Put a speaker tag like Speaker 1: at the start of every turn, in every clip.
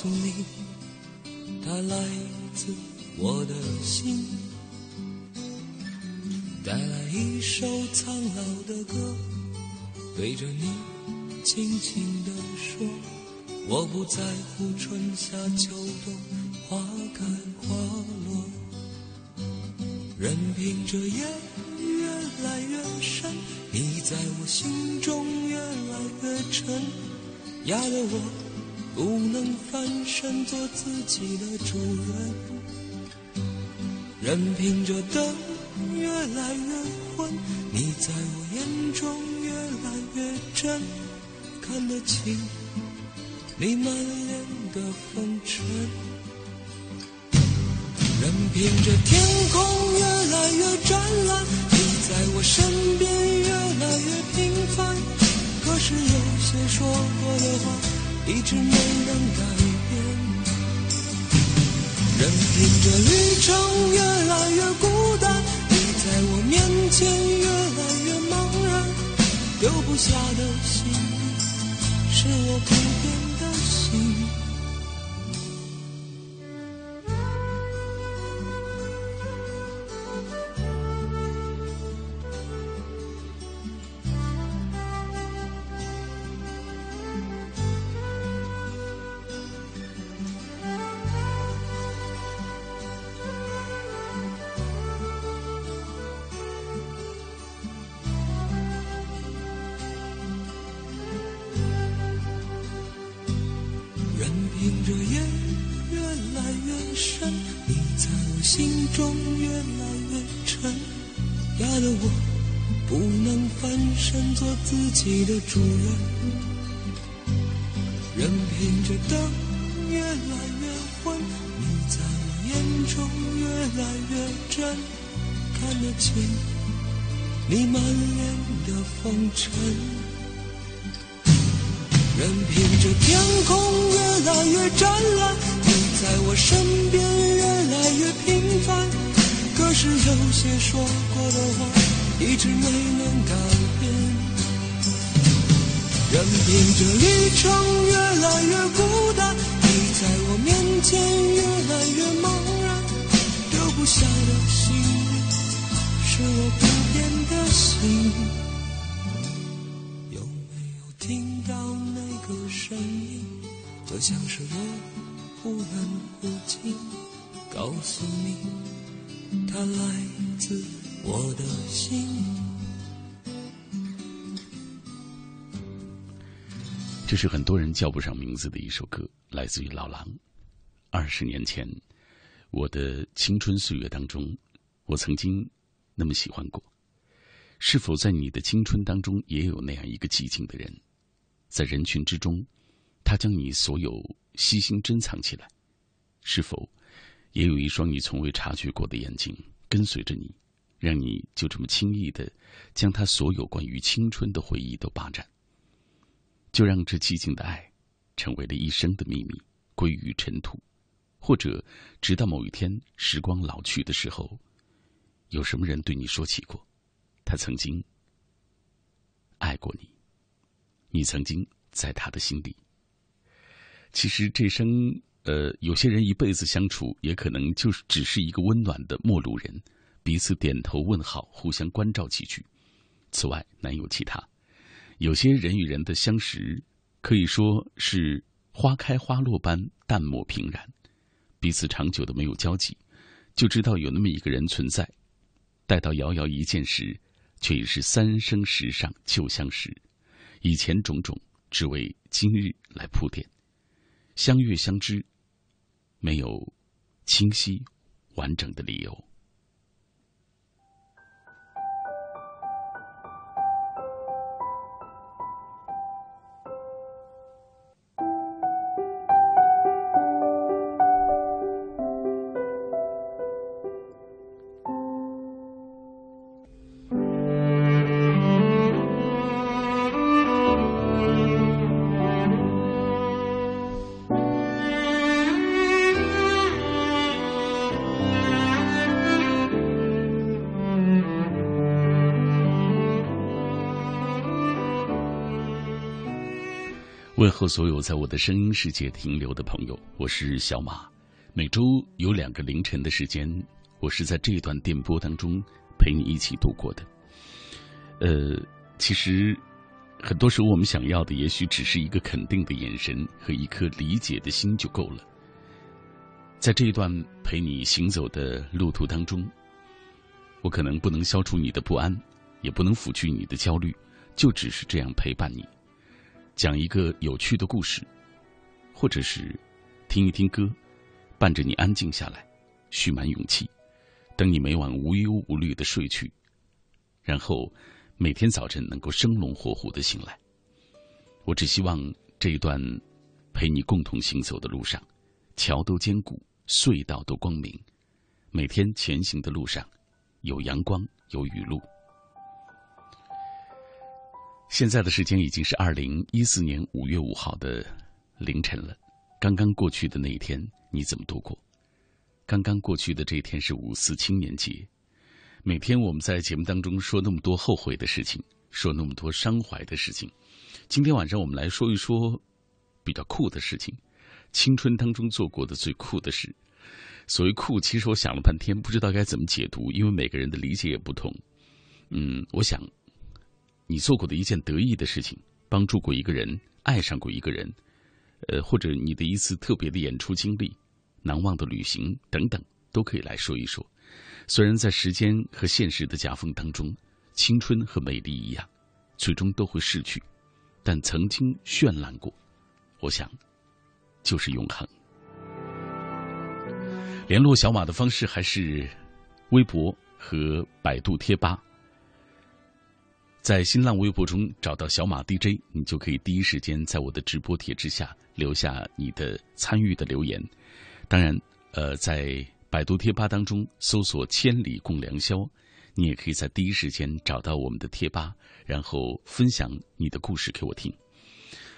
Speaker 1: 诉你，它来自我的心，带来一首苍老的歌，对着你轻轻地说，我不在乎春夏秋冬，花开花落，任凭这夜越来越深，你在我心中越来越沉，压得我。不能翻身做自己的主人，任凭这灯越来越昏，你在我眼中越来越真，看得清你满脸的风尘，任凭这天空越来越湛蓝，你在我身边越来越平凡，可是有些说过的话。一直没能改变，任凭这旅程越来越孤单，你在我面前越来越茫然，丢不下的心，是我不你的主人，任凭这灯越来越昏，你在我眼中越来越真，看得清你满脸的风尘。任凭这天空越来越湛蓝，你在我身边越来越平凡，可是有些说过的话，一直没能改。任凭这旅程越来越孤单，你在我面前越来越茫然，丢不下的心，是我不变的心。有没有听到那个声音？就像是我忽远忽近，告诉你，它来自我的心。
Speaker 2: 这是很多人叫不上名字的一首歌，来自于老狼。二十年前，我的青春岁月当中，我曾经那么喜欢过。是否在你的青春当中也有那样一个寂静的人，在人群之中，他将你所有悉心珍藏起来？是否也有一双你从未察觉过的眼睛跟随着你，让你就这么轻易的将他所有关于青春的回忆都霸占？就让这寂静的爱，成为了一生的秘密，归于尘土，或者直到某一天时光老去的时候，有什么人对你说起过，他曾经爱过你，你曾经在他的心里。其实这生，呃，有些人一辈子相处，也可能就是只是一个温暖的陌路人，彼此点头问好，互相关照几句，此外难有其他。有些人与人的相识，可以说是花开花落般淡漠平然，彼此长久的没有交集，就知道有那么一个人存在。待到遥遥一见时，却已是三生石上旧相识。以前种种，只为今日来铺垫。相悦相知，没有清晰完整的理由。所有在我的声音世界停留的朋友，我是小马。每周有两个凌晨的时间，我是在这段电波当中陪你一起度过的。呃，其实很多时候我们想要的，也许只是一个肯定的眼神和一颗理解的心就够了。在这一段陪你行走的路途当中，我可能不能消除你的不安，也不能抚去你的焦虑，就只是这样陪伴你。讲一个有趣的故事，或者是听一听歌，伴着你安静下来，蓄满勇气，等你每晚无忧无虑的睡去，然后每天早晨能够生龙活虎的醒来。我只希望这一段陪你共同行走的路上，桥都坚固，隧道都光明，每天前行的路上有阳光，有雨露。现在的时间已经是二零一四年五月五号的凌晨了。刚刚过去的那一天，你怎么度过？刚刚过去的这一天是五四青年节。每天我们在节目当中说那么多后悔的事情，说那么多伤怀的事情。今天晚上我们来说一说比较酷的事情，青春当中做过的最酷的事。所谓酷，其实我想了半天，不知道该怎么解读，因为每个人的理解也不同。嗯，我想。你做过的一件得意的事情，帮助过一个人，爱上过一个人，呃，或者你的一次特别的演出经历、难忘的旅行等等，都可以来说一说。虽然在时间和现实的夹缝当中，青春和美丽一样，最终都会逝去，但曾经绚烂过，我想，就是永恒。联络小马的方式还是微博和百度贴吧。在新浪微博中找到小马 DJ，你就可以第一时间在我的直播帖之下留下你的参与的留言。当然，呃，在百度贴吧当中搜索“千里共良宵”，你也可以在第一时间找到我们的贴吧，然后分享你的故事给我听。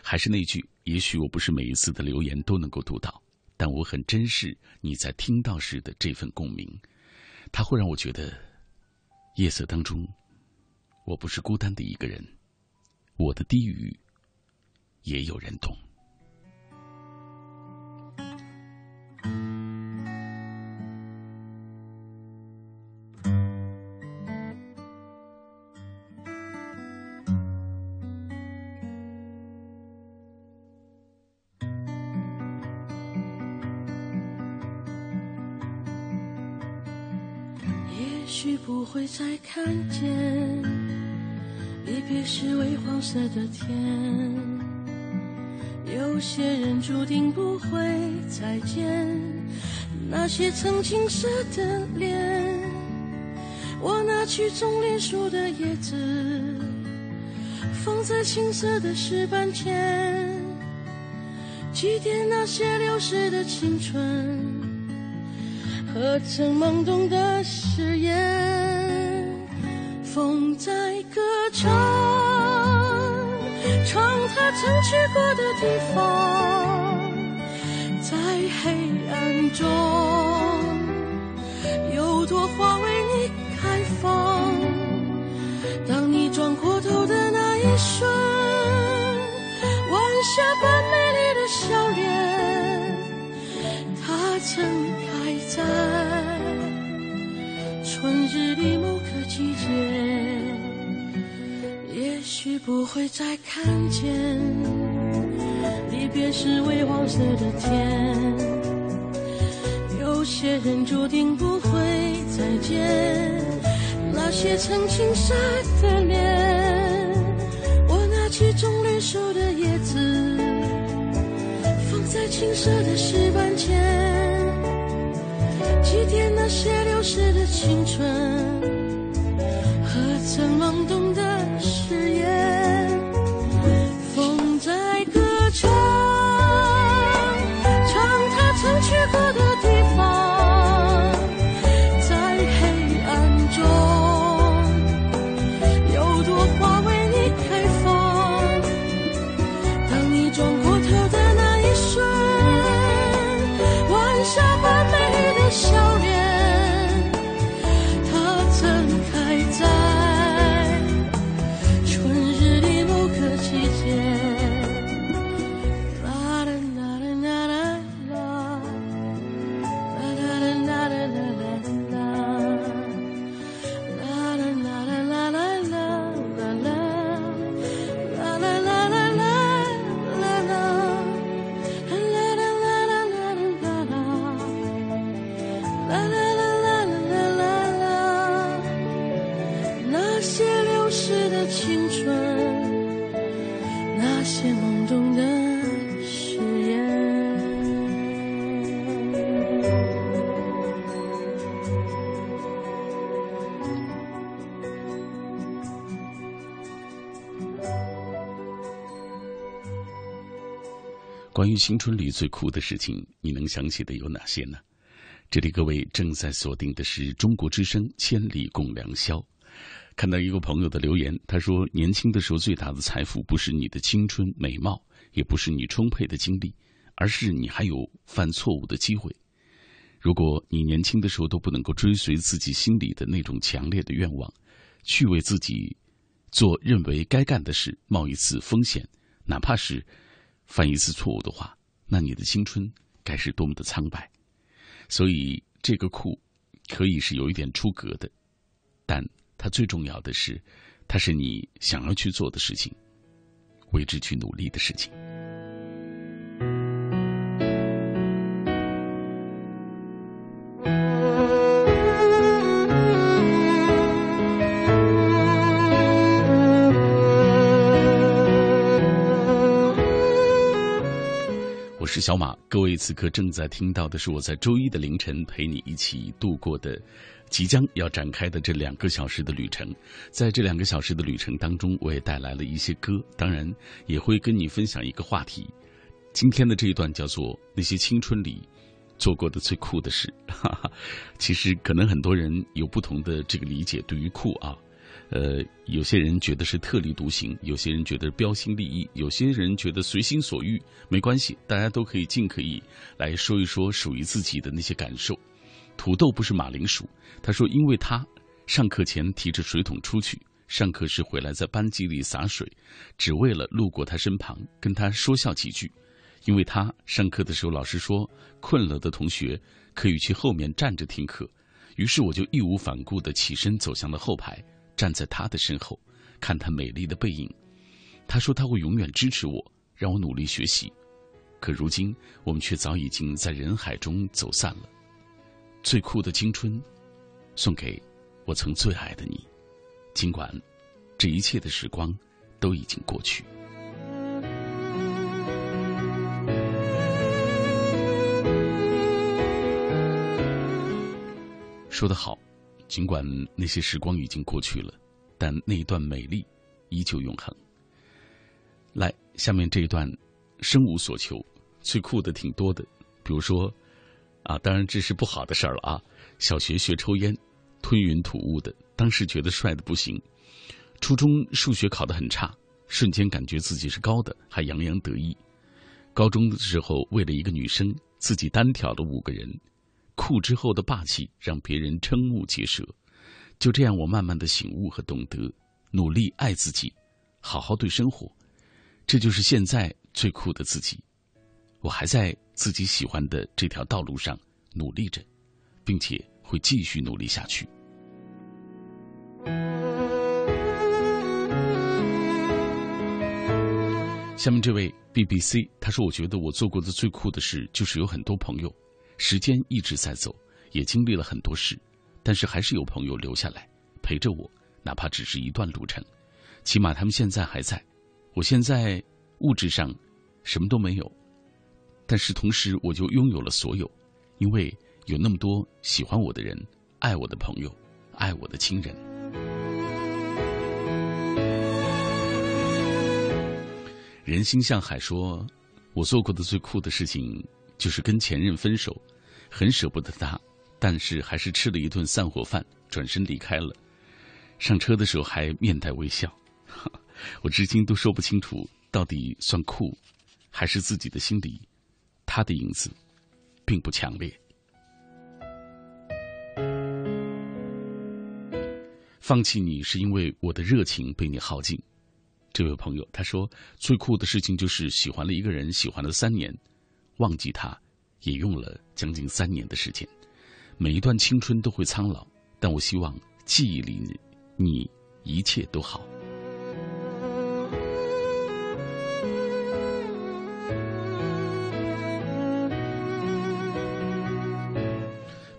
Speaker 2: 还是那句，也许我不是每一次的留言都能够读到，但我很珍视你在听到时的这份共鸣，它会让我觉得夜色当中。我不是孤单的一个人，我的低语也有人懂。
Speaker 3: 也许不会再看见。离别时微黄色的天，有些人注定不会再见。那些曾青涩的脸，我拿去种莲树的叶子，放在青涩的石板前，祭奠那些流逝的青春和曾懵懂的誓言。风在歌。唱他曾去过的地方，在黑暗中，有朵花为不会再看见，离别是微黄色的天。有些人注定不会再见，那些曾青涩的脸。我拿起棕榈树的叶子，放在青涩的石板前，祭奠那些流逝的青春和。曾懵懂的誓言，
Speaker 2: 装酷青春里最酷的事情，你能想起的有哪些呢？这里各位正在锁定的是中国之声《千里共良宵》。看到一个朋友的留言，他说：“年轻的时候最大的财富不是你的青春美貌，也不是你充沛的精力，而是你还有犯错误的机会。如果你年轻的时候都不能够追随自己心里的那种强烈的愿望，去为自己做认为该干的事，冒一次风险，哪怕是……”犯一次错误的话，那你的青春该是多么的苍白。所以，这个酷可以是有一点出格的，但它最重要的是，它是你想要去做的事情，为之去努力的事情。是小马，各位此刻正在听到的是我在周一的凌晨陪你一起度过的，即将要展开的这两个小时的旅程。在这两个小时的旅程当中，我也带来了一些歌，当然也会跟你分享一个话题。今天的这一段叫做那些青春里做过的最酷的事。哈哈，其实可能很多人有不同的这个理解，对于酷啊。呃，有些人觉得是特立独行，有些人觉得标新立异，有些人觉得随心所欲，没关系，大家都可以尽可以来说一说属于自己的那些感受。土豆不是马铃薯，他说，因为他上课前提着水桶出去，上课时回来在班级里洒水，只为了路过他身旁跟他说笑几句。因为他上课的时候老师说困了的同学可以去后面站着听课，于是我就义无反顾地起身走向了后排。站在他的身后，看他美丽的背影。他说他会永远支持我，让我努力学习。可如今，我们却早已经在人海中走散了。最酷的青春，送给我曾最爱的你。尽管这一切的时光都已经过去。说得好。尽管那些时光已经过去了，但那一段美丽依旧永恒。来，下面这一段，生无所求，最酷的挺多的。比如说，啊，当然这是不好的事儿了啊。小学学抽烟，吞云吐雾的，当时觉得帅的不行。初中数学考得很差，瞬间感觉自己是高的，还洋洋得意。高中的时候，为了一个女生，自己单挑了五个人。酷之后的霸气让别人瞠目结舌，就这样，我慢慢的醒悟和懂得，努力爱自己，好好对生活，这就是现在最酷的自己。我还在自己喜欢的这条道路上努力着，并且会继续努力下去。下面这位 BBC，他说：“我觉得我做过的最酷的事，就是有很多朋友，时间一直在走，也经历了很多事，但是还是有朋友留下来陪着我，哪怕只是一段路程，起码他们现在还在。我现在物质上什么都没有，但是同时我就拥有了所有，因为有那么多喜欢我的人，爱我的朋友，爱我的亲人。”人心向海说：“我做过的最酷的事情，就是跟前任分手，很舍不得他，但是还是吃了一顿散伙饭，转身离开了。上车的时候还面带微笑。我至今都说不清楚，到底算酷，还是自己的心里，他的影子，并不强烈。放弃你是因为我的热情被你耗尽。”这位朋友他说：“最酷的事情就是喜欢了一个人，喜欢了三年，忘记他，也用了将近三年的时间。每一段青春都会苍老，但我希望记忆里你一切都好。”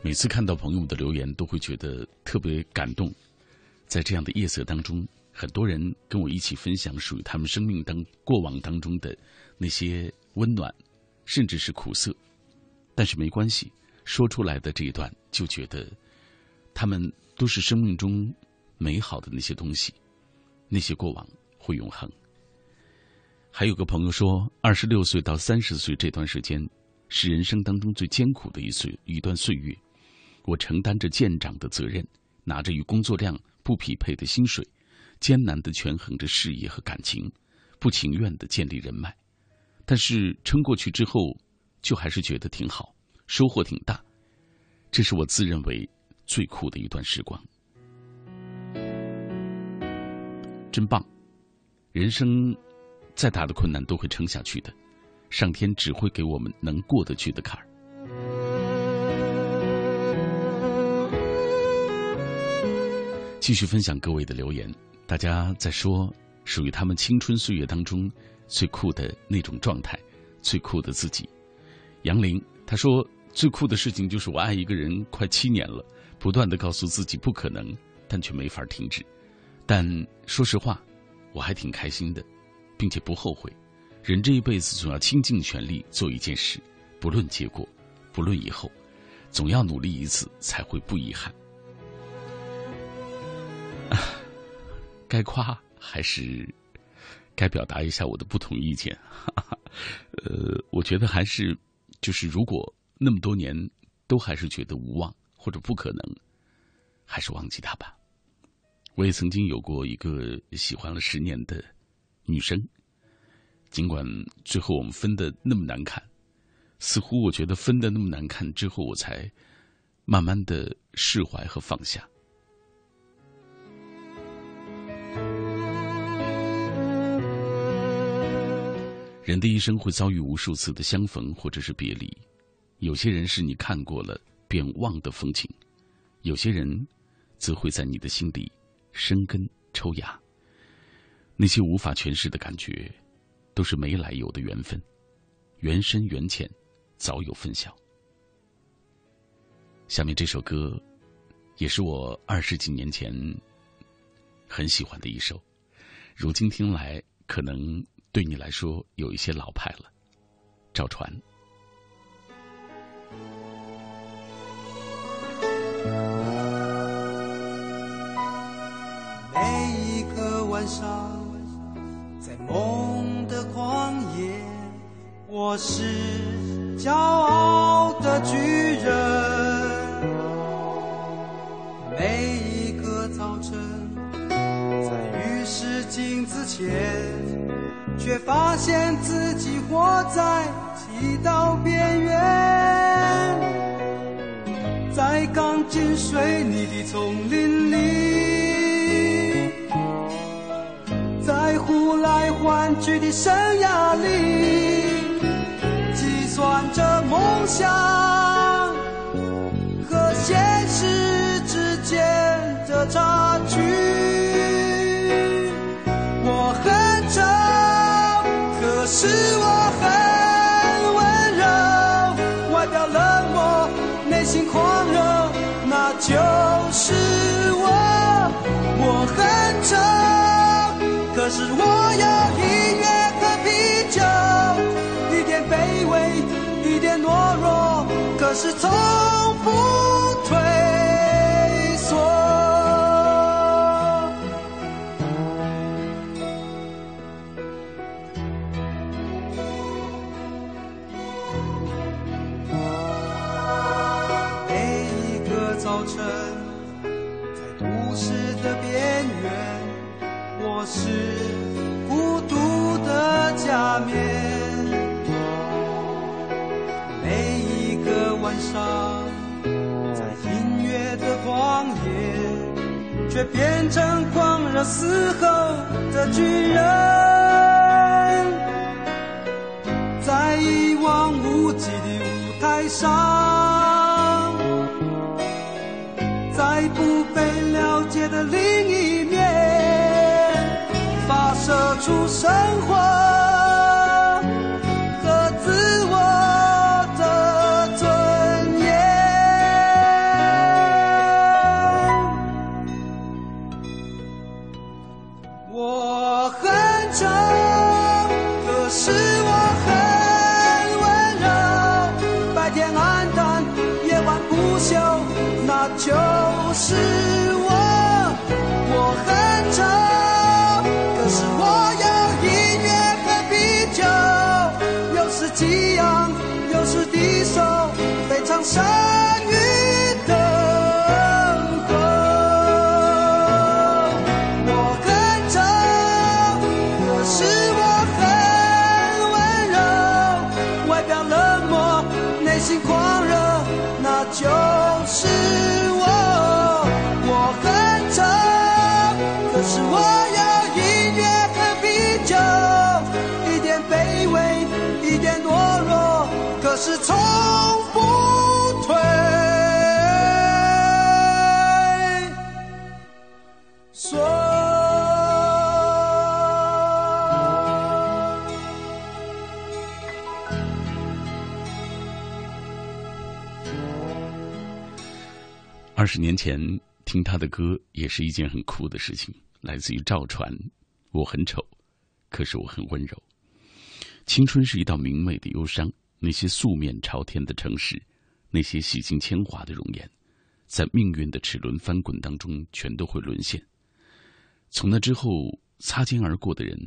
Speaker 2: 每次看到朋友们的留言，都会觉得特别感动。在这样的夜色当中。很多人跟我一起分享属于他们生命当过往当中的那些温暖，甚至是苦涩，但是没关系，说出来的这一段就觉得，他们都是生命中美好的那些东西，那些过往会永恒。还有个朋友说，二十六岁到三十岁这段时间是人生当中最艰苦的一岁一段岁月，我承担着舰长的责任，拿着与工作量不匹配的薪水。艰难的权衡着事业和感情，不情愿的建立人脉，但是撑过去之后，就还是觉得挺好，收获挺大。这是我自认为最酷的一段时光，真棒！人生再大的困难都会撑下去的，上天只会给我们能过得去的坎儿。继续分享各位的留言。大家在说属于他们青春岁月当中最酷的那种状态，最酷的自己。杨林他说最酷的事情就是我爱一个人快七年了，不断的告诉自己不可能，但却没法停止。但说实话，我还挺开心的，并且不后悔。人这一辈子总要倾尽全力做一件事，不论结果，不论以后，总要努力一次才会不遗憾。该夸还是该表达一下我的不同意见？哈 哈呃，我觉得还是就是如果那么多年都还是觉得无望或者不可能，还是忘记他吧。我也曾经有过一个喜欢了十年的女生，尽管最后我们分的那么难看，似乎我觉得分的那么难看之后，我才慢慢的释怀和放下。人的一生会遭遇无数次的相逢或者是别离，有些人是你看过了便忘的风景，有些人则会在你的心底生根抽芽。那些无法诠释的感觉，都是没来由的缘分，缘深缘浅，早有分晓。下面这首歌，也是我二十几年前很喜欢的一首，如今听来可能。对你来说有一些老派了，赵传。
Speaker 4: 每一个晚上，在梦的旷野，我是骄傲的巨人。每一个早晨，在浴室镜子前。却发现自己活在剃刀边缘，在钢筋水泥的丛林里，在呼来唤去的生涯里，计算着梦想和现实之间的差距。是，我很温柔，外表冷漠，内心狂热，那就是我。我很丑，可是我有音乐和啤酒，一点卑微，一点懦弱，可是从不。的假面。每一个晚上，在音乐的旷野，却变成狂热嘶吼的巨人。在一望无际的舞台上，在不被了解的另一面，发射出神魂很丑，可是我很温柔。白天暗淡，夜晚不休，那就是我。我很丑，可是我有音乐和啤酒，有时激昂，有时低首，非常善
Speaker 2: 十年前听他的歌也是一件很酷的事情，来自于赵传。我很丑，可是我很温柔。青春是一道明媚的忧伤，那些素面朝天的城市，那些洗尽铅华的容颜，在命运的齿轮翻滚当中，全都会沦陷。从那之后，擦肩而过的人，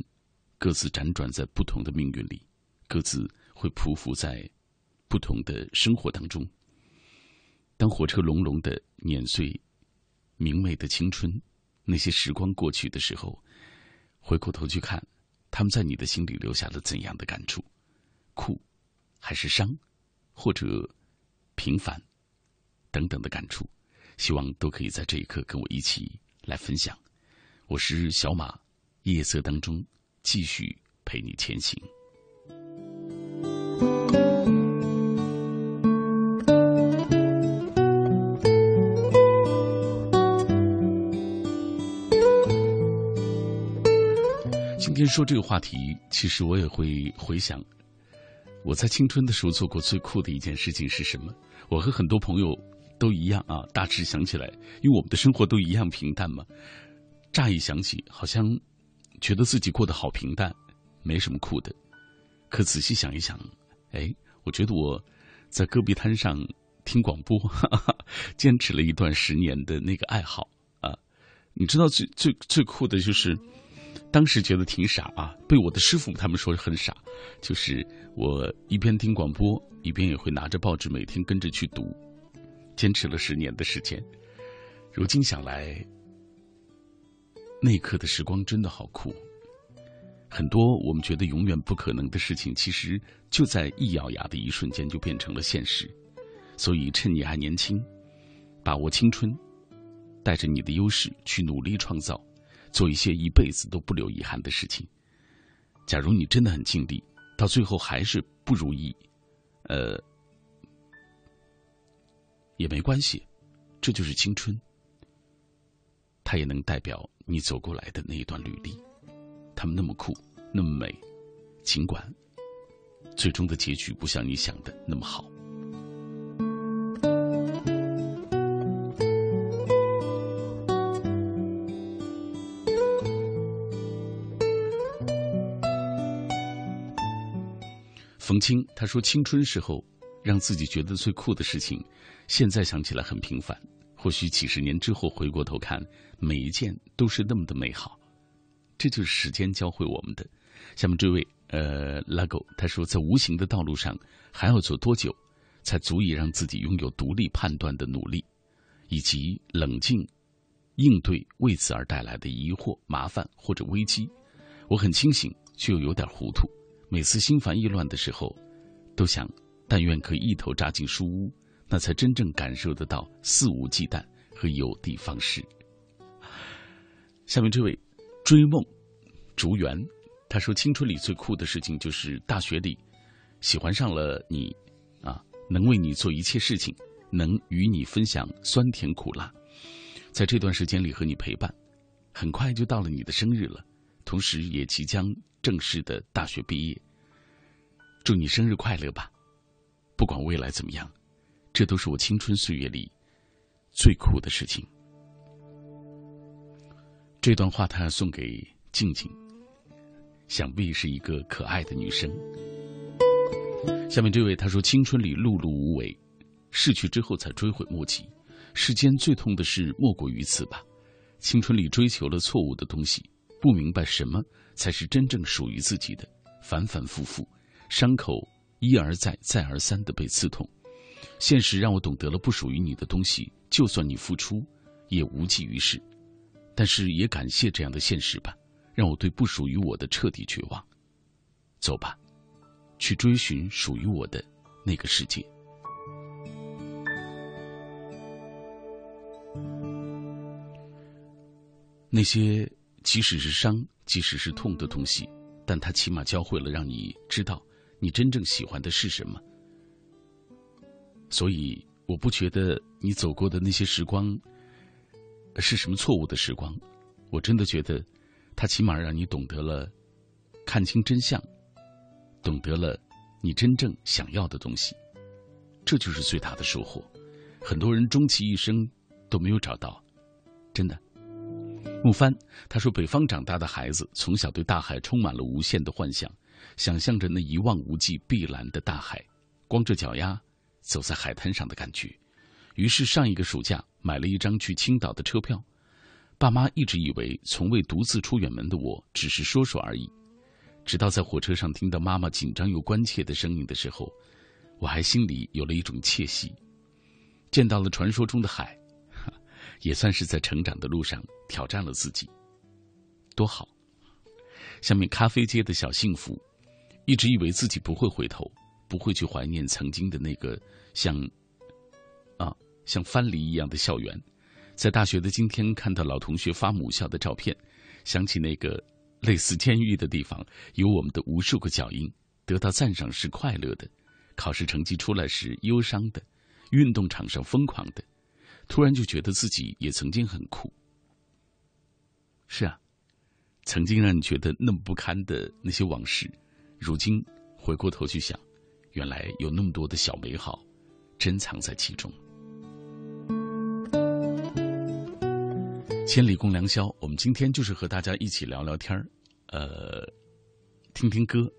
Speaker 2: 各自辗转在不同的命运里，各自会匍匐在不同的生活当中。当火车隆隆的碾碎明媚的青春，那些时光过去的时候，回过头去看，他们在你的心里留下了怎样的感触？酷，还是伤，或者平凡，等等的感触，希望都可以在这一刻跟我一起来分享。我是小马，夜色当中继续陪你前行。今天说这个话题，其实我也会回想，我在青春的时候做过最酷的一件事情是什么？我和很多朋友都一样啊，大致想起来，因为我们的生活都一样平淡嘛。乍一想起，好像觉得自己过得好平淡，没什么酷的。可仔细想一想，哎，我觉得我在戈壁滩上听广播，哈哈，坚持了一段十年的那个爱好啊。你知道最最最酷的就是。当时觉得挺傻啊，被我的师傅他们说很傻，就是我一边听广播，一边也会拿着报纸每天跟着去读，坚持了十年的时间。如今想来，那一刻的时光真的好酷。很多我们觉得永远不可能的事情，其实就在一咬牙的一瞬间就变成了现实。所以趁你还年轻，把握青春，带着你的优势去努力创造。做一些一辈子都不留遗憾的事情。假如你真的很尽力，到最后还是不如意，呃，也没关系，这就是青春。它也能代表你走过来的那一段履历，他们那么酷，那么美，尽管最终的结局不像你想的那么好。曾经他说：“青春时候让自己觉得最酷的事情，现在想起来很平凡。或许几十年之后回过头看，每一件都是那么的美好。这就是时间教会我们的。”下面这位呃拉狗他说：“在无形的道路上还要走多久，才足以让自己拥有独立判断的努力，以及冷静应对为此而带来的疑惑、麻烦或者危机？我很清醒，却又有点糊涂。”每次心烦意乱的时候，都想，但愿可以一头扎进书屋，那才真正感受得到肆无忌惮和有的放矢。下面这位追梦竹园，他说：“青春里最酷的事情就是大学里喜欢上了你，啊，能为你做一切事情，能与你分享酸甜苦辣，在这段时间里和你陪伴，很快就到了你的生日了，同时也即将。”正式的大学毕业，祝你生日快乐吧！不管未来怎么样，这都是我青春岁月里最酷的事情。这段话他送给静静，想必是一个可爱的女生。下面这位他说：“青春里碌碌无为，逝去之后才追悔莫及。世间最痛的事莫过于此吧。青春里追求了错误的东西，不明白什么。”才是真正属于自己的，反反复复，伤口一而再、再而三的被刺痛。现实让我懂得了，不属于你的东西，就算你付出，也无济于事。但是也感谢这样的现实吧，让我对不属于我的彻底绝望。走吧，去追寻属于我的那个世界。那些即使是伤。即使是痛的东西，但它起码教会了让你知道你真正喜欢的是什么。所以，我不觉得你走过的那些时光是什么错误的时光。我真的觉得，它起码让你懂得了看清真相，懂得了你真正想要的东西。这就是最大的收获。很多人终其一生都没有找到，真的。木帆他说：“北方长大的孩子从小对大海充满了无限的幻想，想象着那一望无际、碧蓝的大海，光着脚丫走在海滩上的感觉。于是上一个暑假买了一张去青岛的车票。爸妈一直以为从未独自出远门的我只是说说而已，直到在火车上听到妈妈紧张又关切的声音的时候，我还心里有了一种窃喜，见到了传说中的海。”也算是在成长的路上挑战了自己，多好！下面咖啡街的小幸福，一直以为自己不会回头，不会去怀念曾经的那个像啊像藩篱一样的校园。在大学的今天，看到老同学发母校的照片，想起那个类似监狱的地方，有我们的无数个脚印。得到赞赏是快乐的，考试成绩出来时忧伤的，运动场上疯狂的。突然就觉得自己也曾经很酷。是啊，曾经让你觉得那么不堪的那些往事，如今回过头去想，原来有那么多的小美好，珍藏在其中。千里共良宵，我们今天就是和大家一起聊聊天儿，呃，听听歌。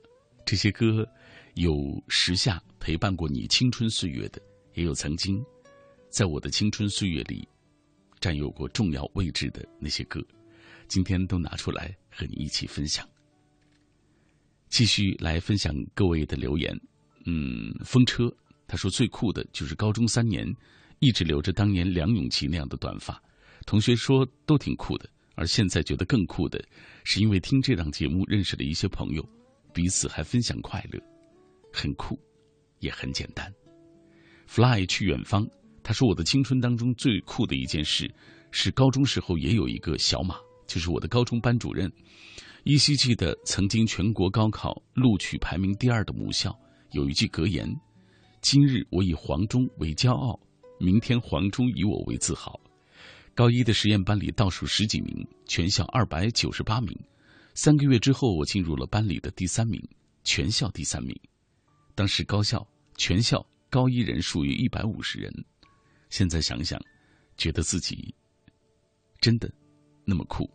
Speaker 2: 这些歌有时下陪伴过你青春岁月的，也有曾经。在我的青春岁月里，占有过重要位置的那些歌，今天都拿出来和你一起分享。继续来分享各位的留言。嗯，风车他说最酷的就是高中三年一直留着当年梁咏琪那样的短发，同学说都挺酷的，而现在觉得更酷的是因为听这档节目认识了一些朋友，彼此还分享快乐，很酷，也很简单。Fly 去远方。他说：“我的青春当中最酷的一件事，是高中时候也有一个小马，就是我的高中班主任。依稀记得曾经全国高考录取排名第二的母校有一句格言：‘今日我以黄忠为骄傲，明天黄忠以我为自豪。’高一的实验班里倒数十几名，全校二百九十八名。三个月之后，我进入了班里的第三名，全校第三名。当时高校全校高一人数约一百五十人。”现在想想，觉得自己真的那么酷。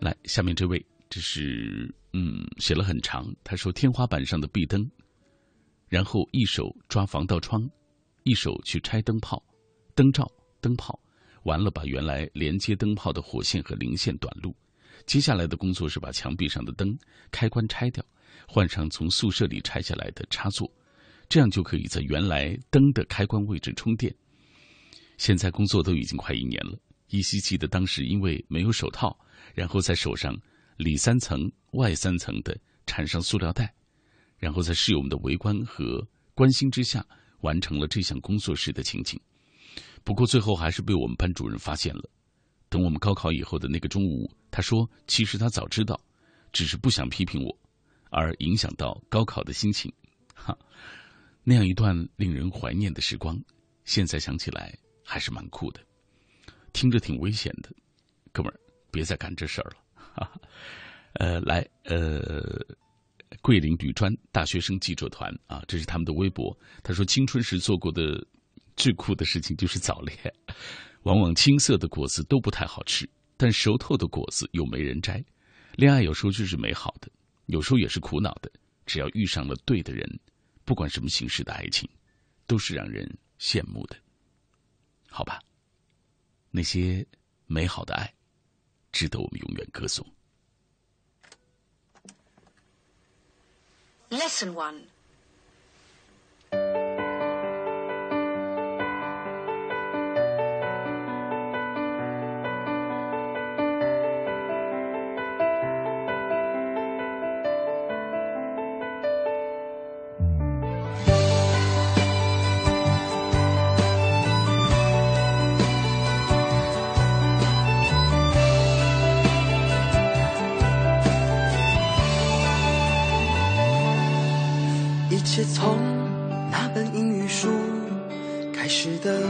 Speaker 2: 来，下面这位这是嗯写了很长。他说天花板上的壁灯，然后一手抓防盗窗，一手去拆灯泡、灯罩、灯泡，完了把原来连接灯泡的火线和零线短路。接下来的工作是把墙壁上的灯开关拆掉，换上从宿舍里拆下来的插座，这样就可以在原来灯的开关位置充电。现在工作都已经快一年了，依稀记得当时因为没有手套，然后在手上里三层外三层的缠上塑料袋，然后在室友们的围观和关心之下完成了这项工作时的情景。不过最后还是被我们班主任发现了。等我们高考以后的那个中午，他说：“其实他早知道，只是不想批评我，而影响到高考的心情。”哈，那样一段令人怀念的时光，现在想起来还是蛮酷的，听着挺危险的。哥们儿，别再干这事儿了。哈，呃，来，呃，桂林旅专大学生记者团啊，这是他们的微博。他说：“青春时做过的最酷的事情就是早恋。”往往青涩的果子都不太好吃，但熟透的果子又没人摘。恋爱有时候就是美好的，有时候也是苦恼的。只要遇上了对的人，不管什么形式的爱情，都是让人羡慕的。好吧，那些美好的爱，值得我们永远歌颂。
Speaker 5: Lesson one.
Speaker 6: 是从那本英语书开始的。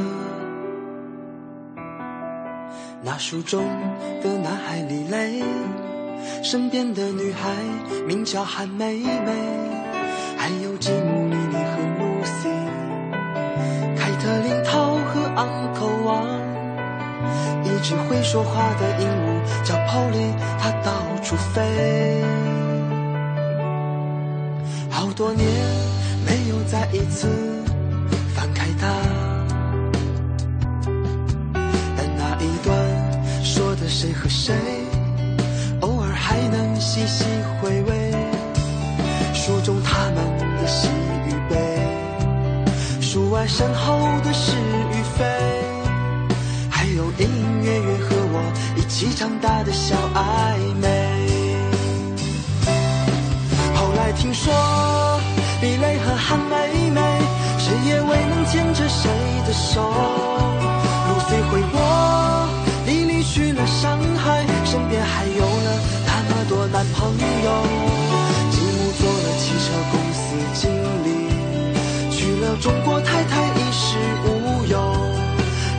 Speaker 6: 那书中的男孩李雷，身边的女孩名叫韩梅梅，还有吉姆、莉莉和露西，凯特琳、涛和昂科王，一只会说话的鹦鹉叫 Polly，它到处飞。好多年没有再一次翻开它。但那一段说的谁和谁，偶尔还能细细回味书中他们的喜与悲，书外身后的是与非，还有隐隐约约和我一起长大的小暧昧。后来听说雷和韩梅梅，谁也未能牵着谁的手。露西回国。去了上海，身边还有了那么多男朋友。吉姆做了汽车公司经理，娶了中国太太衣食无忧。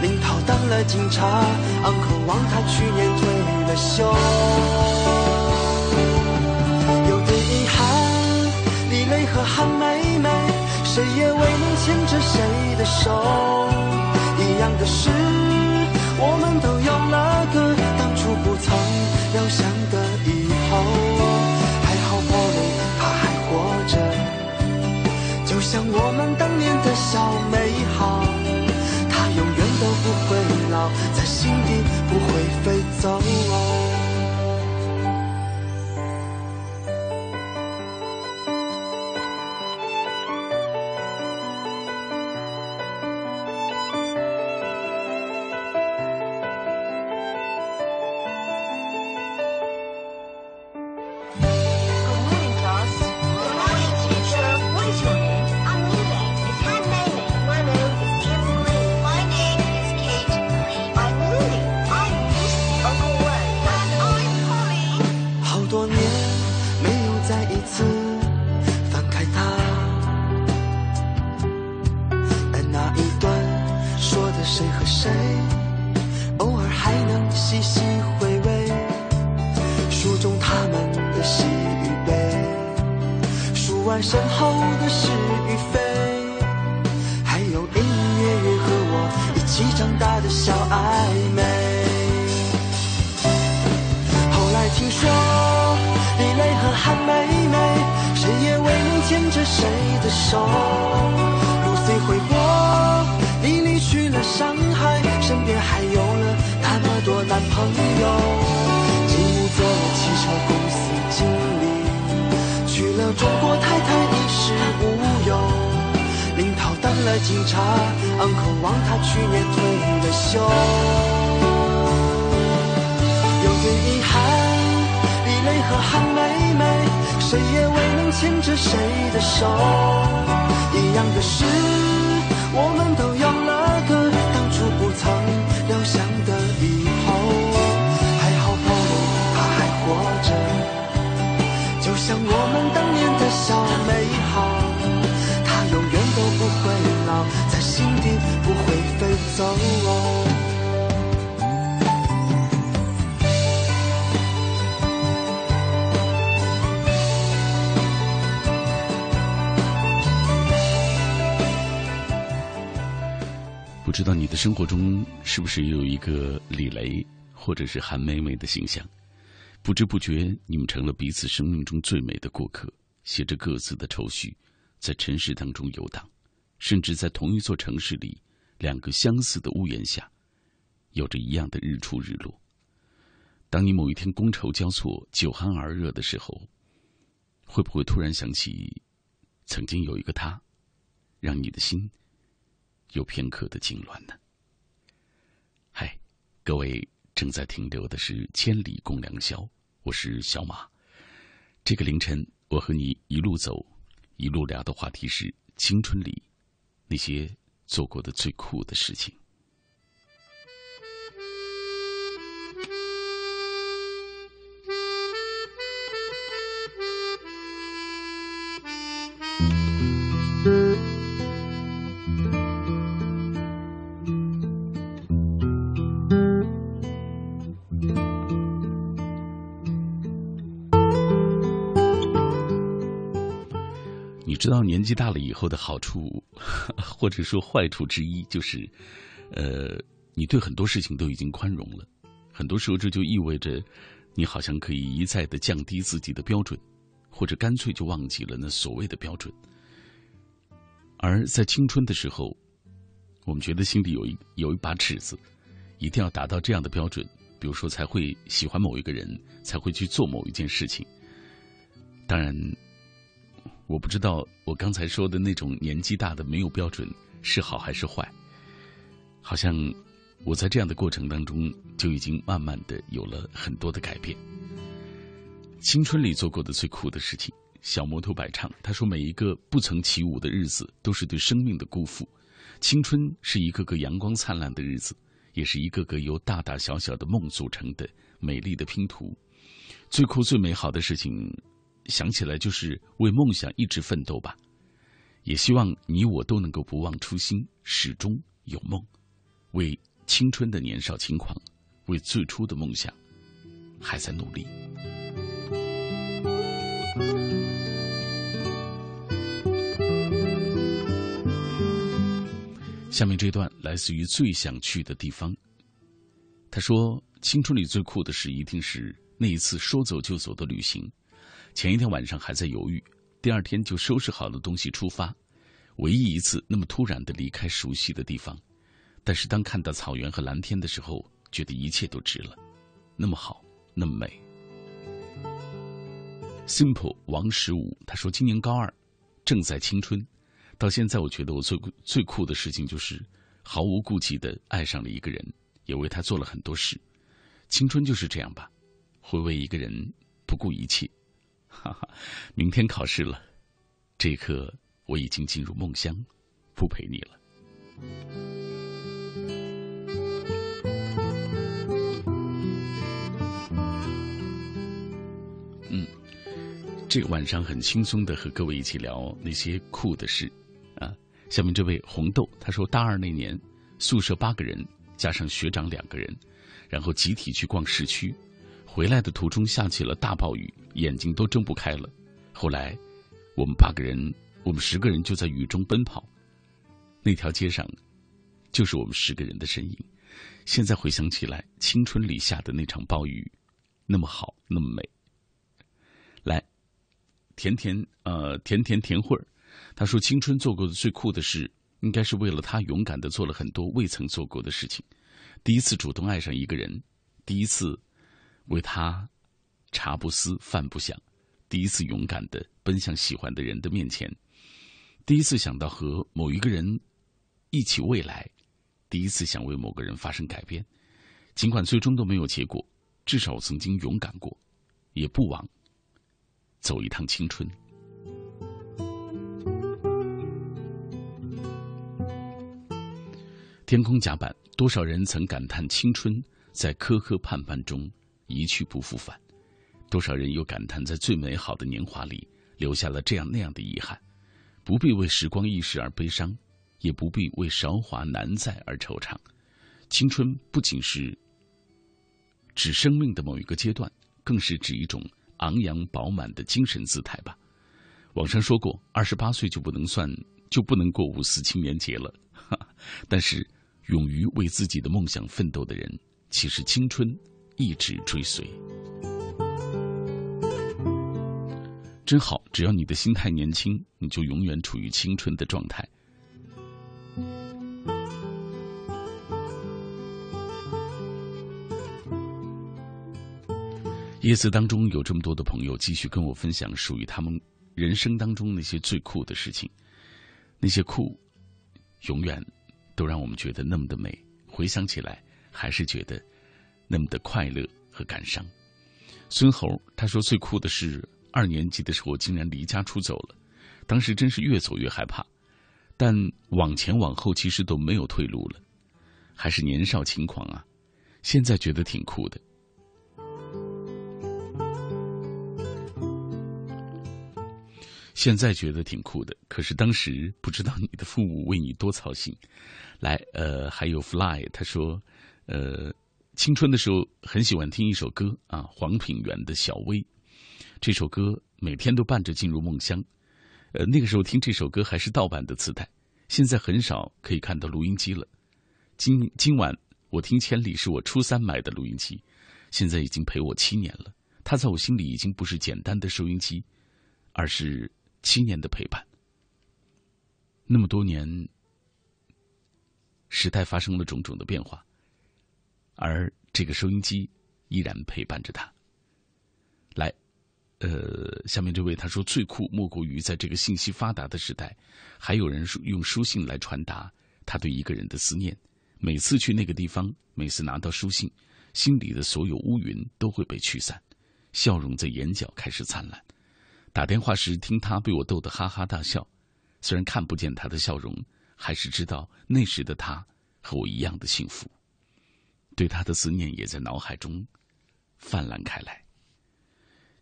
Speaker 6: 林涛当了警察，昂克望他去年退了休。和韩梅梅，谁也未能牵着谁的手。一样的是，我们都有了个当初不曾料想的以后。还好玻璃他还活着，就像我们当年的小美好。他永远都不会老，在心底不会飞走。
Speaker 4: 谁也未能牵着谁的手，一样的是，我们都有了个当初不曾料想的以后。还好朋友他还活着，就像我们当年的小美好，他永远都不会老，在心底不会飞走。
Speaker 2: 知道你的生活中是不是也有一个李雷或者是韩梅梅的形象？不知不觉，你们成了彼此生命中最美的过客，携着各自的愁绪，在尘世当中游荡，甚至在同一座城市里，两个相似的屋檐下，有着一样的日出日落。当你某一天觥筹交错、酒酣耳热的时候，会不会突然想起，曾经有一个他，让你的心？有片刻的痉挛呢。嗨，各位正在停留的是《千里共良宵》，我是小马。这个凌晨，我和你一路走，一路聊的话题是青春里那些做过的最酷的事情。知道年纪大了以后的好处，或者说坏处之一，就是，呃，你对很多事情都已经宽容了。很多时候，这就意味着，你好像可以一再的降低自己的标准，或者干脆就忘记了那所谓的标准。而在青春的时候，我们觉得心里有一有一把尺子，一定要达到这样的标准，比如说才会喜欢某一个人，才会去做某一件事情。当然。我不知道我刚才说的那种年纪大的没有标准是好还是坏。好像我在这样的过程当中就已经慢慢的有了很多的改变。青春里做过的最酷的事情，小摩托摆唱。他说：“每一个不曾起舞的日子，都是对生命的辜负。青春是一个个阳光灿烂的日子，也是一个个由大大小小的梦组成的美丽的拼图。最酷最美好的事情。”想起来就是为梦想一直奋斗吧，也希望你我都能够不忘初心，始终有梦，为青春的年少轻狂，为最初的梦想，还在努力。下面这段来自于最想去的地方。他说：“青春里最酷的事，一定是那一次说走就走的旅行。”前一天晚上还在犹豫，第二天就收拾好了东西出发。唯一一次那么突然的离开熟悉的地方，但是当看到草原和蓝天的时候，觉得一切都值了。那么好，那么美。Simple 王十五他说：“今年高二，正在青春。到现在，我觉得我最最酷的事情就是毫无顾忌的爱上了一个人，也为他做了很多事。青春就是这样吧，会为一个人不顾一切。”哈哈，明天考试了，这一刻我已经进入梦乡，不陪你了。嗯，这个晚上很轻松的和各位一起聊那些酷的事啊。下面这位红豆他说，大二那年宿舍八个人加上学长两个人，然后集体去逛市区。回来的途中下起了大暴雨，眼睛都睁不开了。后来，我们八个人，我们十个人就在雨中奔跑。那条街上，就是我们十个人的身影。现在回想起来，青春里下的那场暴雨，那么好，那么美。来，甜甜呃甜甜甜会儿，他说青春做过的最酷的事，应该是为了他勇敢的做了很多未曾做过的事情。第一次主动爱上一个人，第一次为他茶不思饭不想，第一次勇敢的奔向喜欢的人的面前，第一次想到和某一个人一起未来，第一次想为某个人发生改变，尽管最终都没有结果，至少我曾经勇敢过，也不枉走一趟青春。天空甲板，多少人曾感叹青春在磕磕绊绊中一去不复返，多少人又感叹在最美好的年华里留下了这样那样的遗憾。不必为时光易逝而悲伤，也不必为韶华难再而惆怅。青春不仅是指生命的某一个阶段，更是指一种昂扬饱满的精神姿态吧。网上说过，二十八岁就不能算就不能过五四青年节了，但是。勇于为自己的梦想奋斗的人，其实青春一直追随。真好，只要你的心态年轻，你就永远处于青春的状态。夜色当中有这么多的朋友，继续跟我分享属于他们人生当中那些最酷的事情，那些酷，永远。都让我们觉得那么的美，回想起来还是觉得那么的快乐和感伤。孙猴他说最酷的是二年级的时候竟然离家出走了，当时真是越走越害怕，但往前往后其实都没有退路了，还是年少轻狂啊！现在觉得挺酷的。现在觉得挺酷的，可是当时不知道你的父母为你多操心。来，呃，还有 Fly，他说，呃，青春的时候很喜欢听一首歌啊，黄品源的《小薇》，这首歌每天都伴着进入梦乡。呃，那个时候听这首歌还是盗版的磁带，现在很少可以看到录音机了。今今晚我听《千里》是我初三买的录音机，现在已经陪我七年了。它在我心里已经不是简单的收音机，而是。七年的陪伴，那么多年，时代发生了种种的变化，而这个收音机依然陪伴着他。来，呃，下面这位他说最酷莫过于在这个信息发达的时代，还有人用书信来传达他对一个人的思念。每次去那个地方，每次拿到书信，心里的所有乌云都会被驱散，笑容在眼角开始灿烂。打电话时听他被我逗得哈哈大笑，虽然看不见他的笑容，还是知道那时的他和我一样的幸福。对他的思念也在脑海中泛滥开来。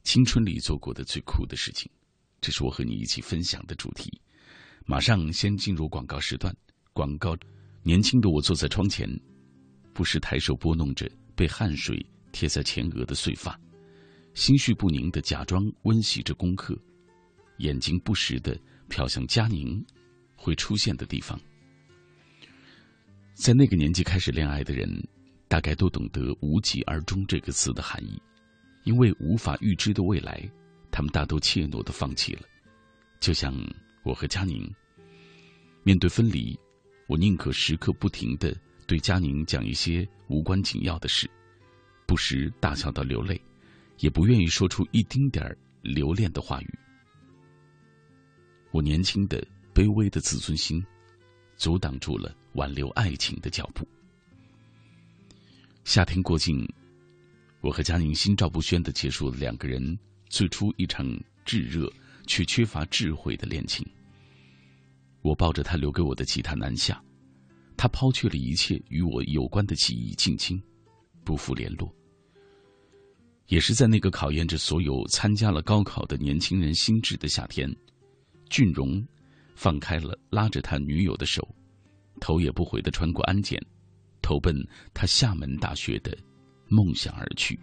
Speaker 2: 青春里做过的最酷的事情，这是我和你一起分享的主题。马上先进入广告时段。广告，年轻的我坐在窗前，不时抬手拨弄着被汗水贴在前额的碎发。心绪不宁的假装温习着功课，眼睛不时的瞟向佳宁会出现的地方。在那个年纪开始恋爱的人，大概都懂得“无疾而终”这个词的含义，因为无法预知的未来，他们大都怯懦的放弃了。就像我和佳宁，面对分离，我宁可时刻不停的对佳宁讲一些无关紧要的事，不时大笑到流泪。也不愿意说出一丁点儿留恋的话语。我年轻的、卑微的自尊心，阻挡住了挽留爱情的脚步。夏天过境，我和佳宁心照不宣的结束了两个人最初一场炙热却缺乏智慧的恋情。我抱着他留给我的吉他南下，他抛却了一切与我有关的记忆，近亲，不复联络。也是在那个考验着所有参加了高考的年轻人心智的夏天，俊荣放开了拉着他女友的手，头也不回的穿过安检，投奔他厦门大学的梦想而去。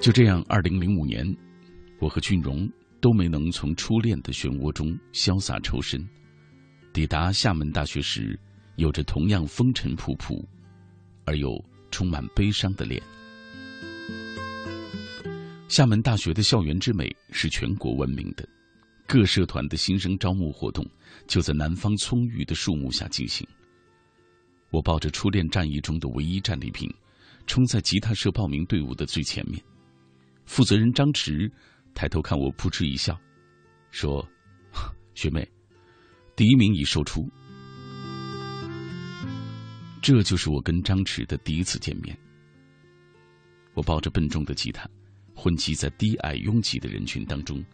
Speaker 2: 就这样，二零零五年，我和俊荣都没能从初恋的漩涡中潇洒抽身，抵达厦门大学时，有着同样风尘仆仆。而又充满悲伤的脸。厦门大学的校园之美是全国闻名的，各社团的新生招募活动就在南方葱郁的树木下进行。我抱着初恋战役中的唯一战利品，冲在吉他社报名队伍的最前面。负责人张弛抬头看我，扑哧一笑，说：“学妹，第一名已售出。”这就是我跟张弛的第一次见面。我抱着笨重的吉他，混迹在低矮拥挤的人群当中，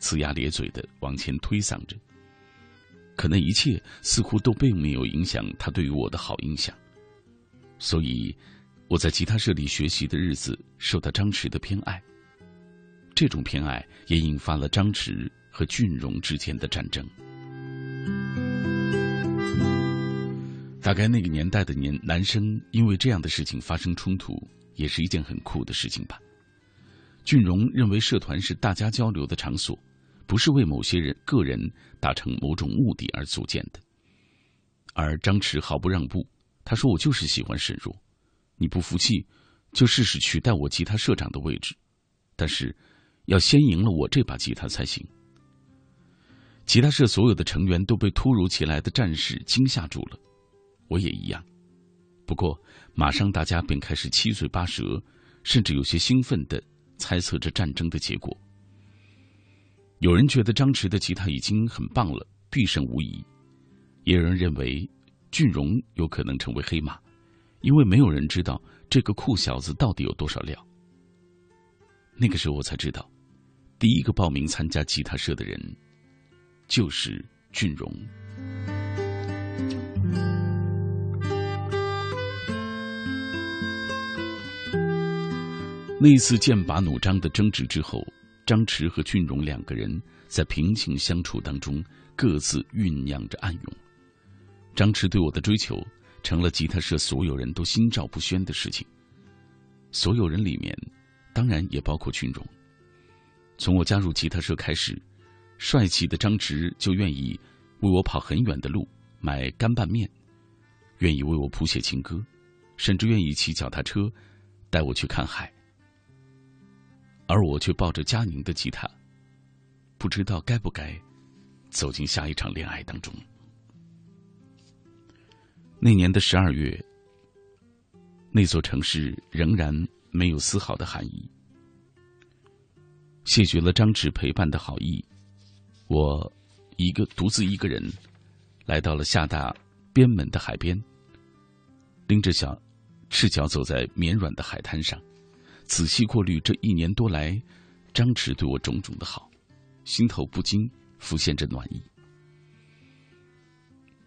Speaker 2: 呲牙咧嘴的往前推搡着。可那一切似乎都并没有影响他对于我的好印象。所以，我在吉他社里学习的日子受到张弛的偏爱。这种偏爱也引发了张弛和俊荣之间的战争。大概那个年代的年男生因为这样的事情发生冲突，也是一件很酷的事情吧。俊荣认为社团是大家交流的场所，不是为某些人个人达成某种目的而组建的。而张弛毫不让步，他说：“我就是喜欢沈若，你不服气，就试试取代我吉他社长的位置，但是要先赢了我这把吉他才行。”吉他社所有的成员都被突如其来的战事惊吓住了。我也一样，不过马上大家便开始七嘴八舌，甚至有些兴奋的猜测着战争的结果。有人觉得张弛的吉他已经很棒了，必胜无疑；也有人认为俊荣有可能成为黑马，因为没有人知道这个酷小子到底有多少料。那个时候我才知道，第一个报名参加吉他社的人就是俊荣。那次剑拔弩张的争执之后，张弛和俊荣两个人在平静相处当中，各自酝酿着暗涌。张弛对我的追求，成了吉他社所有人都心照不宣的事情。所有人里面，当然也包括俊荣。从我加入吉他社开始，帅气的张弛就愿意为我跑很远的路买干拌面，愿意为我谱写情歌，甚至愿意骑脚踏车带我去看海。而我却抱着佳宁的吉他，不知道该不该走进下一场恋爱当中。那年的十二月，那座城市仍然没有丝毫的寒意。谢绝了张弛陪伴的好意，我一个独自一个人来到了厦大边门的海边，拎着小赤脚走在绵软的海滩上。仔细过滤这一年多来，张弛对我种种的好，心头不禁浮现着暖意。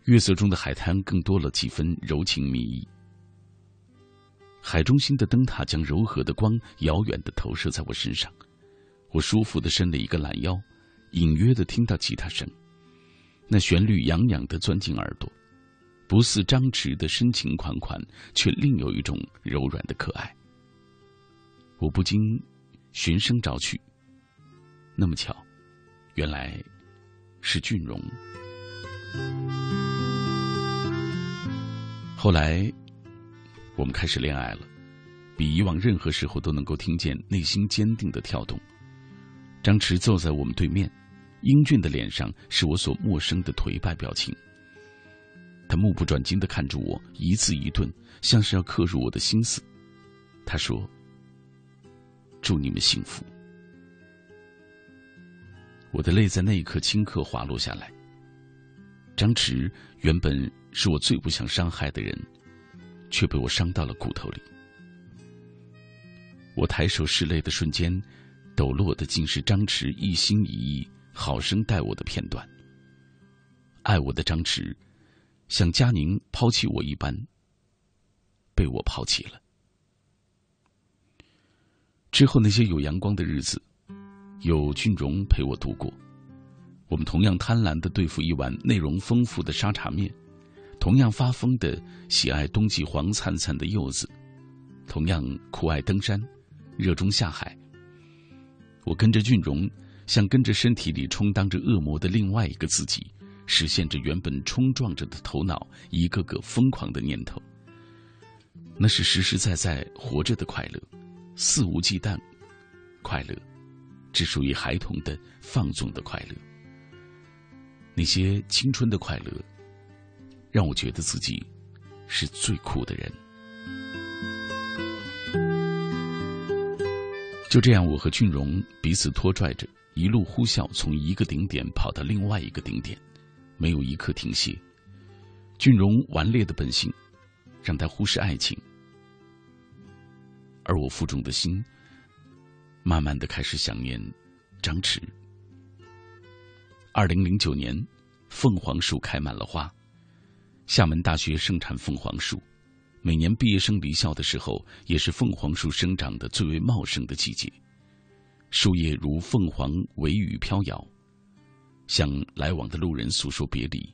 Speaker 2: 月色中的海滩更多了几分柔情蜜意。海中心的灯塔将柔和的光遥远的投射在我身上，我舒服的伸了一个懒腰，隐约的听到吉他声，那旋律痒痒的钻进耳朵，不似张弛的深情款款，却另有一种柔软的可爱。我不禁循声找去，那么巧，原来是俊荣。后来，我们开始恋爱了，比以往任何时候都能够听见内心坚定的跳动。张弛坐在我们对面，英俊的脸上是我所陌生的颓败表情。他目不转睛的看着我，一字一顿，像是要刻入我的心思。他说。祝你们幸福。我的泪在那一刻顷刻滑落下来。张弛原本是我最不想伤害的人，却被我伤到了骨头里。我抬手拭泪的瞬间，抖落的竟是张弛一心一意、好生待我的片段。爱我的张弛，像佳宁抛弃我一般，被我抛弃了。之后那些有阳光的日子，有俊荣陪我度过。我们同样贪婪的对付一碗内容丰富的沙茶面，同样发疯的喜爱冬季黄灿灿的柚子，同样酷爱登山，热衷下海。我跟着俊荣，像跟着身体里充当着恶魔的另外一个自己，实现着原本冲撞着的头脑一个个疯狂的念头。那是实实在在活着的快乐。肆无忌惮，快乐，只属于孩童的放纵的快乐。那些青春的快乐，让我觉得自己是最酷的人。就这样，我和俊荣彼此拖拽着，一路呼啸，从一个顶点跑到另外一个顶点，没有一刻停歇。俊荣顽劣的本性，让他忽视爱情，而我负重的心，慢慢的开始想念张弛。二零零九年，凤凰树开满了花，厦门大学盛产凤凰树。每年毕业生离校的时候，也是凤凰树生长的最为茂盛的季节。树叶如凤凰尾羽飘摇，向来往的路人诉说别离。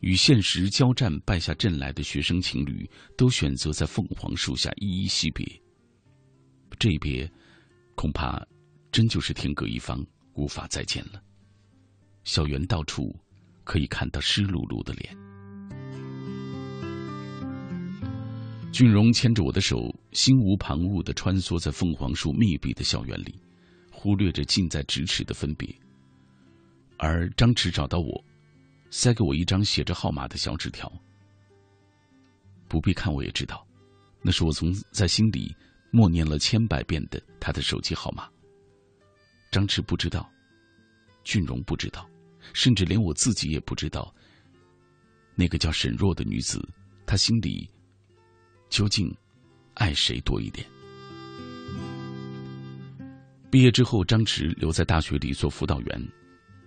Speaker 2: 与现实交战败下阵来的学生情侣，都选择在凤凰树下依依惜别。这一别，恐怕真就是天各一方，无法再见了。校园到处可以看到湿漉漉的脸。俊荣牵着我的手，心无旁骛的穿梭在凤凰树密闭的校园里，忽略着近在咫尺的分别。而张弛找到我，塞给我一张写着号码的小纸条。不必看我也知道，那是我从在心里默念了千百遍的他的手机号码。张弛不知道，俊荣不知道，甚至连我自己也不知道。那个叫沈若的女子，她心里。究竟爱谁多一点？毕业之后，张弛留在大学里做辅导员，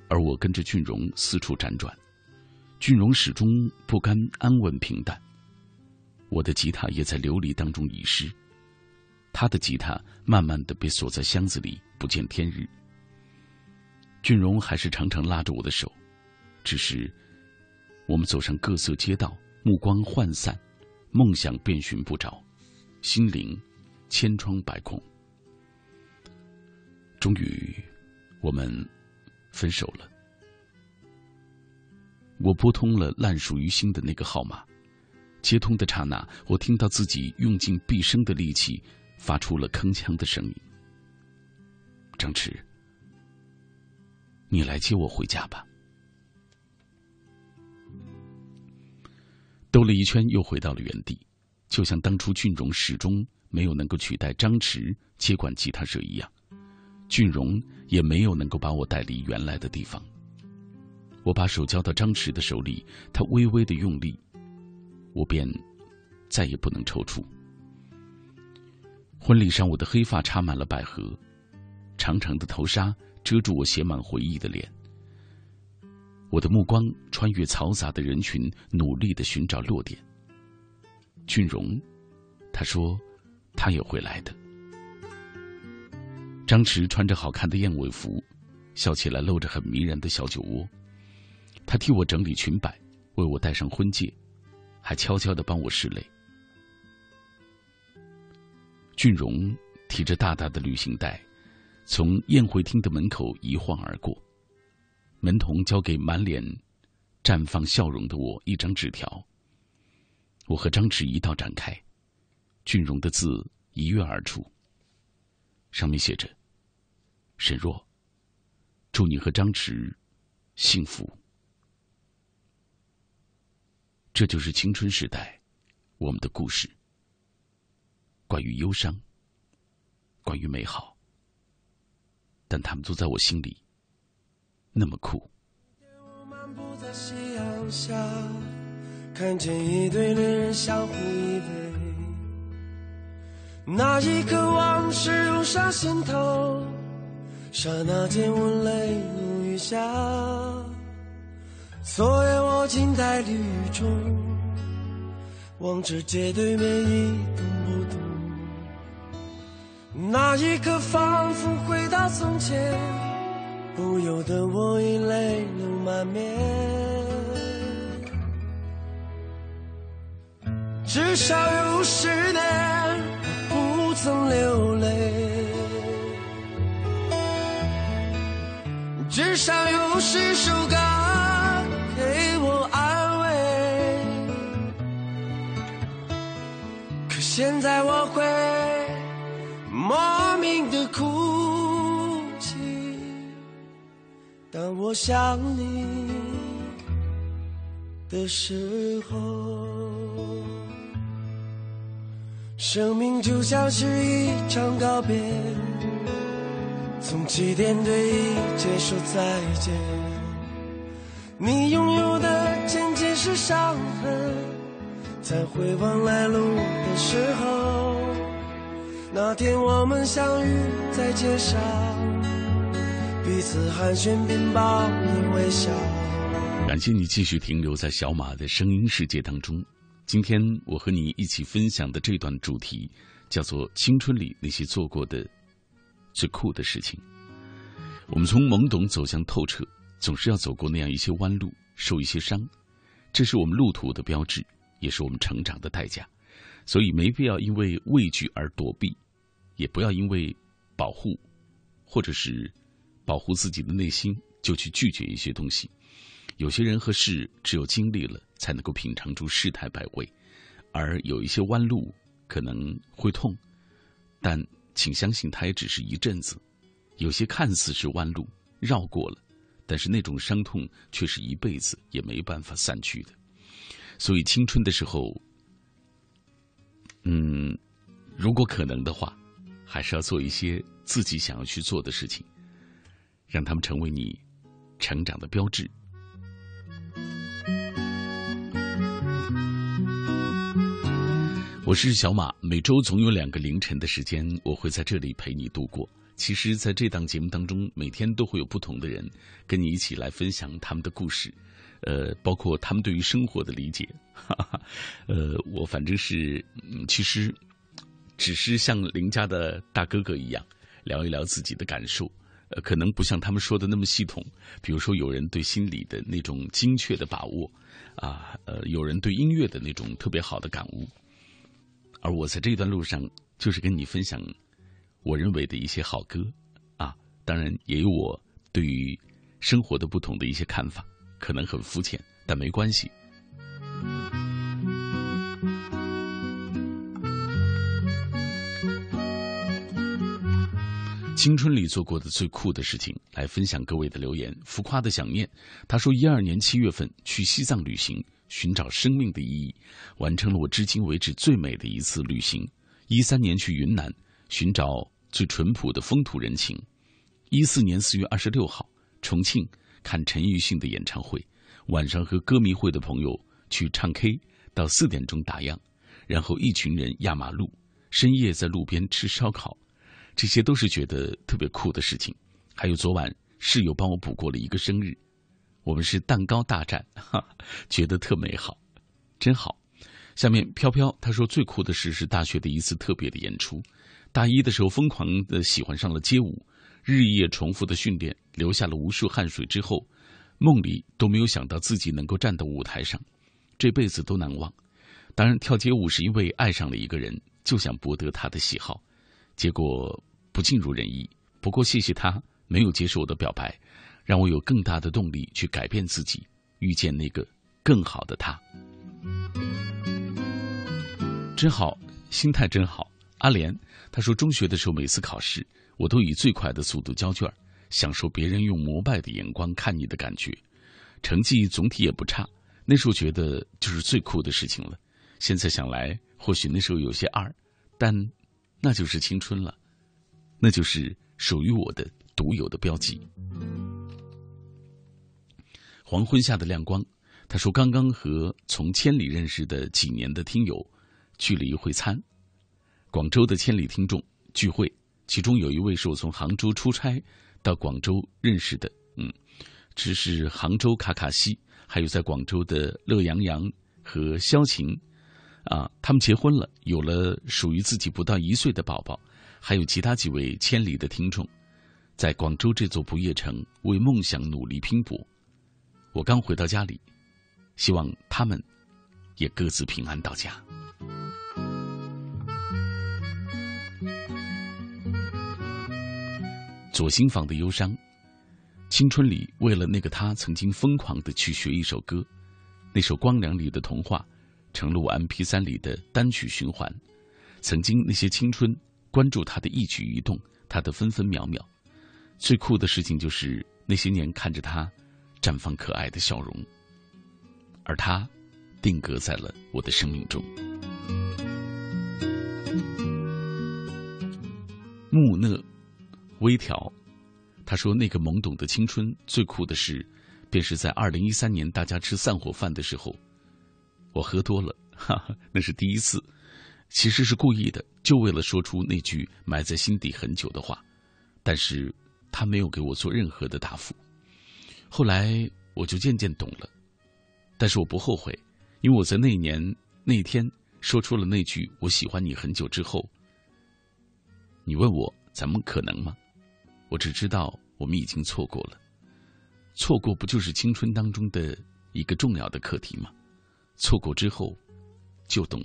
Speaker 2: 而我跟着俊荣四处辗转。俊荣始终不甘安稳平淡，我的吉他也在流离当中遗失。他的吉他慢慢的被锁在箱子里，不见天日。俊荣还是常常拉着我的手，只是我们走上各色街道，目光涣散。梦想遍寻不着，心灵千疮百孔。终于，我们分手了。我拨通了烂熟于心的那个号码，接通的刹那，我听到自己用尽毕生的力气，发出了铿锵的声音：“张弛，你来接我回家吧。”兜了一圈，又回到了原地，就像当初俊荣始终没有能够取代张弛接管吉他社一样，俊荣也没有能够把我带离原来的地方。我把手交到张弛的手里，他微微的用力，我便再也不能抽出。婚礼上，我的黑发插满了百合，长长的头纱遮住我写满回忆的脸。我的目光穿越嘈杂的人群，努力的寻找落点。俊荣，他说，他也会来的。张弛穿着好看的燕尾服，笑起来露着很迷人的小酒窝。他替我整理裙摆，为我戴上婚戒，还悄悄的帮我拭泪。俊荣提着大大的旅行袋，从宴会厅的门口一晃而过。门童交给满脸绽放笑容的我一张纸条。我和张弛一道展开，俊荣的字一跃而出。上面写着：“沈若，祝你和张弛幸福。”这就是青春时代我们的故事。关于忧伤，关于美好，但他们都在我心里。那么酷。
Speaker 4: 夕阳下，看见一对恋人相互依偎，那一刻往事涌上心头，刹那间我泪如雨下。昨夜我静在绿雨中，望着街对面一动不动，那一刻仿佛回到从前。不由得我已泪流满面，至少有十年不曾流泪，至少有十首歌给我安慰，可现在我会莫名的哭泣当我想你的时候生命就像是一场告别从起点对一切说再见。你拥有的仅仅是伤痕在回望来路的时候。那天我们相遇在街上。彼此寒暄并报以微笑。
Speaker 2: 感谢你继续停留在小马的声音世界当中。今天我和你一起分享的这段主题，叫做青春里那些做过的最酷的事情。我们从懵懂走向透彻，总是要走过那样一些弯路，受一些伤，这是我们路途的标志，也是我们成长的代价。所以没必要因为畏惧而躲避，也不要因为保护，或者是。保护自己的内心，就去拒绝一些东西。有些人和事，只有经历了，才能够品尝出世态百味。而有一些弯路可能会痛，但请相信，它也只是一阵子。有些看似是弯路，绕过了，但是那种伤痛却是一辈子也没办法散去的。所以，青春的时候，嗯，如果可能的话，还是要做一些自己想要去做的事情。让他们成为你成长的标志。我是小马，每周总有两个凌晨的时间，我会在这里陪你度过。其实，在这档节目当中，每天都会有不同的人跟你一起来分享他们的故事，呃，包括他们对于生活的理解。哈哈，呃，我反正是，嗯其实只是像邻家的大哥哥一样，聊一聊自己的感受。呃，可能不像他们说的那么系统。比如说，有人对心理的那种精确的把握，啊，呃，有人对音乐的那种特别好的感悟。而我在这段路上，就是跟你分享我认为的一些好歌，啊，当然也有我对于生活的不同的一些看法，可能很肤浅，但没关系。青春里做过的最酷的事情，来分享各位的留言。浮夸的想念，他说：一二年七月份去西藏旅行，寻找生命的意义，完成了我至今为止最美的一次旅行。一三年去云南，寻找最淳朴的风土人情。一四年四月二十六号，重庆看陈奕迅的演唱会，晚上和歌迷会的朋友去唱 K，到四点钟打烊，然后一群人压马路，深夜在路边吃烧烤。这些都是觉得特别酷的事情，还有昨晚室友帮我补过了一个生日，我们是蛋糕大战，哈，觉得特美好，真好。下面飘飘他说最酷的事是大学的一次特别的演出，大一的时候疯狂的喜欢上了街舞，日夜重复的训练留下了无数汗水，之后梦里都没有想到自己能够站到舞台上，这辈子都难忘。当然跳街舞是因为爱上了一个人，就想博得他的喜好。结果不尽如人意，不过谢谢他没有接受我的表白，让我有更大的动力去改变自己，遇见那个更好的他。真好，心态真好。阿莲他说，中学的时候每次考试，我都以最快的速度交卷，享受别人用膜拜的眼光看你的感觉，成绩总体也不差。那时候觉得就是最酷的事情了。现在想来，或许那时候有些二，但。那就是青春了，那就是属于我的独有的标记。黄昏下的亮光，他说刚刚和从千里认识的几年的听友聚了一会餐，广州的千里听众聚会，其中有一位是我从杭州出差到广州认识的，嗯，这是杭州卡卡西，还有在广州的乐洋洋和萧晴。啊，他们结婚了，有了属于自己不到一岁的宝宝，还有其他几位千里的听众，在广州这座不夜城为梦想努力拼搏。我刚回到家里，希望他们也各自平安到家。左心房的忧伤，青春里为了那个他，曾经疯狂的去学一首歌，那首《光良》里的童话。成了我 M P 三里的单曲循环。曾经那些青春，关注他的一举一动，他的分分秒秒。最酷的事情就是那些年看着他绽放可爱的笑容，而他定格在了我的生命中。木讷微调，他说：“那个懵懂的青春，最酷的事，便是在二零一三年大家吃散伙饭的时候，我喝多了，哈哈，那是第一次，其实是故意的，就为了说出那句埋在心底很久的话，但是他没有给我做任何的答复。后来我就渐渐懂了，但是我不后悔，因为我在那一年那天说出了那句‘我喜欢你很久’之后。”你问我咱们可能吗？我只知道我们已经错过了。错过不就是青春当中的一个重要的课题吗？错过之后，就懂。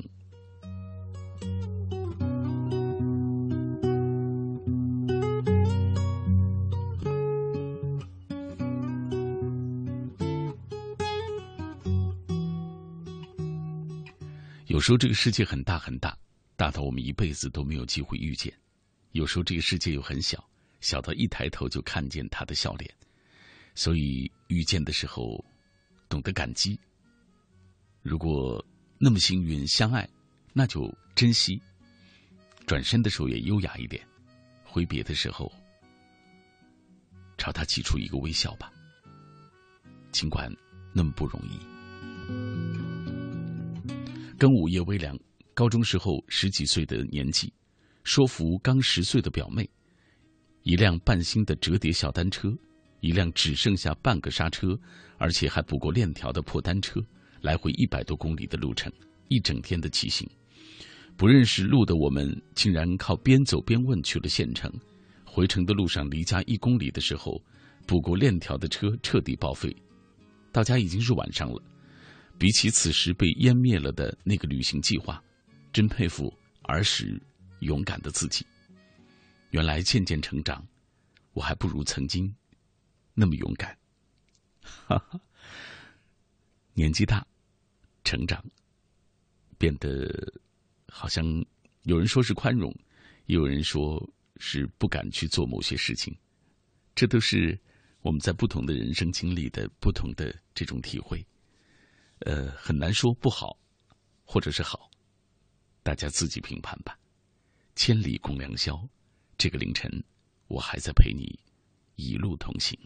Speaker 2: 有时候这个世界很大很大，大到我们一辈子都没有机会遇见。有时候这个世界又很小，小到一抬头就看见他的笑脸，所以遇见的时候懂得感激。如果那么幸运相爱，那就珍惜。转身的时候也优雅一点，挥别的时候朝他挤出一个微笑吧。尽管那么不容易。跟午夜微凉，高中时候十几岁的年纪。说服刚十岁的表妹，一辆半新的折叠小单车，一辆只剩下半个刹车，而且还补过链条的破单车，来回一百多公里的路程，一整天的骑行。不认识路的我们，竟然靠边走边问去了县城。回程的路上，离家一公里的时候，补过链条的车彻底报废。到家已经是晚上了。比起此时被湮灭了的那个旅行计划，真佩服儿时。勇敢的自己，原来渐渐成长，我还不如曾经那么勇敢。哈哈，年纪大，成长，变得好像有人说是宽容，也有人说是不敢去做某些事情。这都是我们在不同的人生经历的不同的这种体会。呃，很难说不好，或者是好，大家自己评判吧。千里共良宵，这个凌晨，我还在陪你一路同行。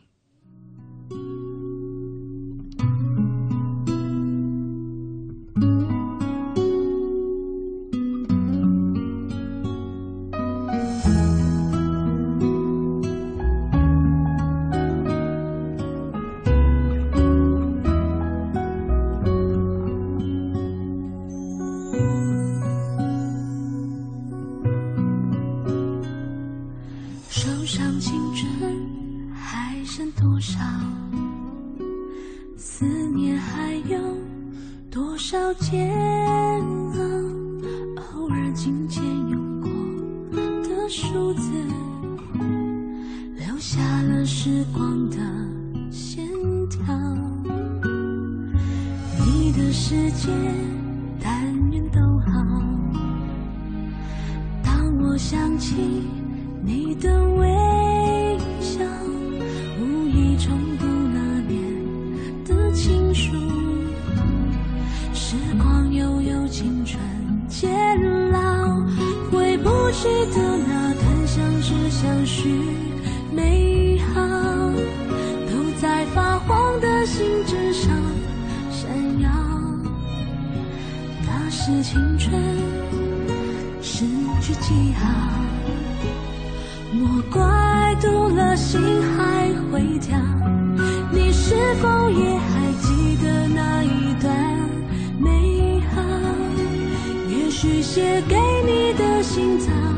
Speaker 7: 是青春失去记号，莫怪读了心还会跳。你是否也还记得那一段美好？也许写给你的信早。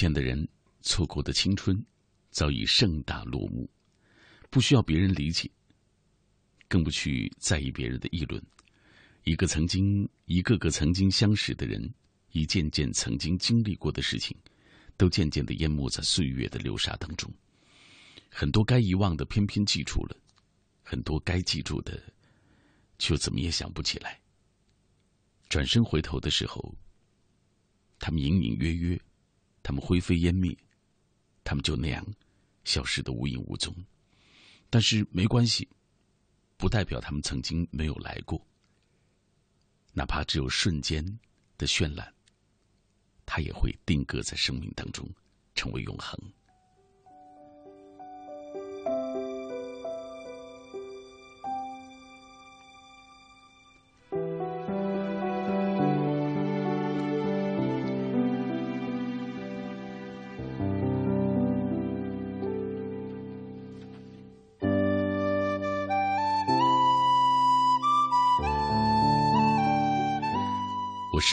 Speaker 2: 见的人，错过的青春，早已盛大落幕，不需要别人理解，更不去在意别人的议论。一个曾经，一个个曾经相识的人，一件件曾经经历过的事情，都渐渐的淹没在岁月的流沙当中。很多该遗忘的，偏偏记住了；很多该记住的，却怎么也想不起来。转身回头的时候，他们隐隐约约。他们灰飞烟灭，他们就那样消失的无影无踪。但是没关系，不代表他们曾经没有来过。哪怕只有瞬间的绚烂，它也会定格在生命当中，成为永恒。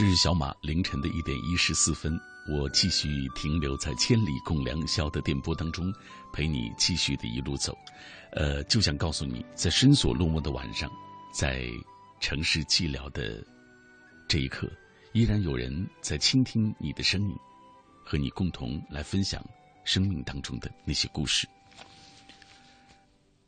Speaker 2: 是小马，凌晨的一点一十四分，我继续停留在千里共良宵的电波当中，陪你继续的一路走。呃，就想告诉你，在深锁落寞的晚上，在城市寂寥的这一刻，依然有人在倾听你的声音，和你共同来分享生命当中的那些故事。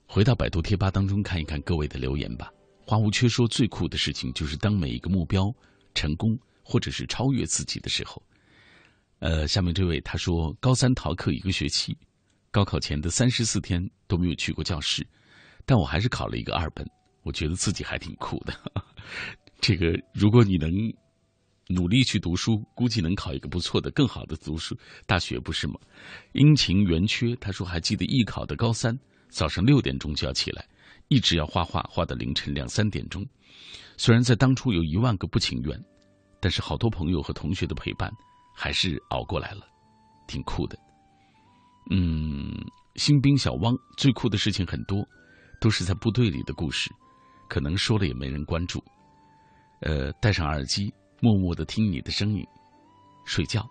Speaker 2: 回到百度贴吧当中看一看各位的留言吧。花无缺说，最酷的事情就是当每一个目标。成功或者是超越自己的时候，呃，下面这位他说，高三逃课一个学期，高考前的三十四天都没有去过教室，但我还是考了一个二本，我觉得自己还挺酷的。这个，如果你能努力去读书，估计能考一个不错的、更好的读书大学，不是吗？阴晴圆缺，他说还记得艺考的高三，早上六点钟就要起来，一直要画画，画到凌晨两三点钟。虽然在当初有一万个不情愿，但是好多朋友和同学的陪伴，还是熬过来了，挺酷的。嗯，新兵小汪最酷的事情很多，都是在部队里的故事，可能说了也没人关注。呃，戴上耳机，默默的听你的声音，睡觉，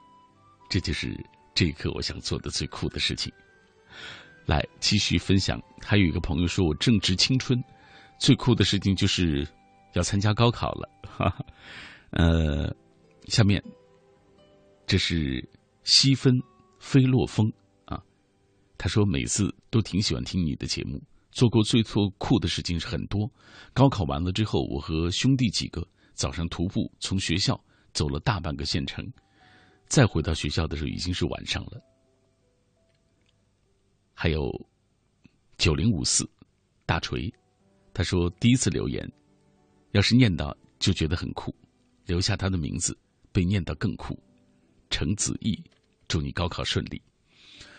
Speaker 2: 这就是这一刻我想做的最酷的事情。来继续分享，还有一个朋友说我正值青春，最酷的事情就是。要参加高考了，哈哈，呃，下面这是西分飞落风啊，他说每次都挺喜欢听你的节目，做过最错酷的事情是很多。高考完了之后，我和兄弟几个早上徒步从学校走了大半个县城，再回到学校的时候已经是晚上了。还有九零五四大锤，他说第一次留言。要是念到就觉得很酷，留下他的名字，被念到更酷。程子毅，祝你高考顺利。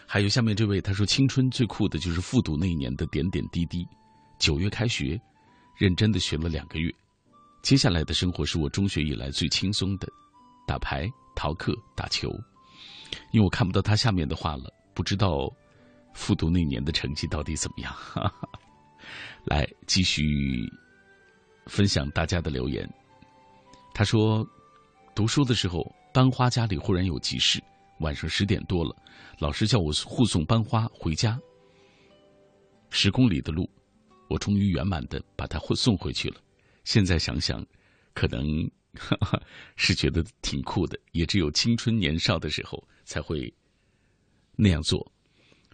Speaker 2: 还有下面这位，他说青春最酷的就是复读那一年的点点滴滴。九月开学，认真的学了两个月，接下来的生活是我中学以来最轻松的，打牌、逃课、打球。因为我看不到他下面的话了，不知道复读那年的成绩到底怎么样。来继续。分享大家的留言。他说：“读书的时候，班花家里忽然有急事，晚上十点多了，老师叫我护送班花回家。十公里的路，我终于圆满的把她送回去了。现在想想，可能 是觉得挺酷的，也只有青春年少的时候才会那样做。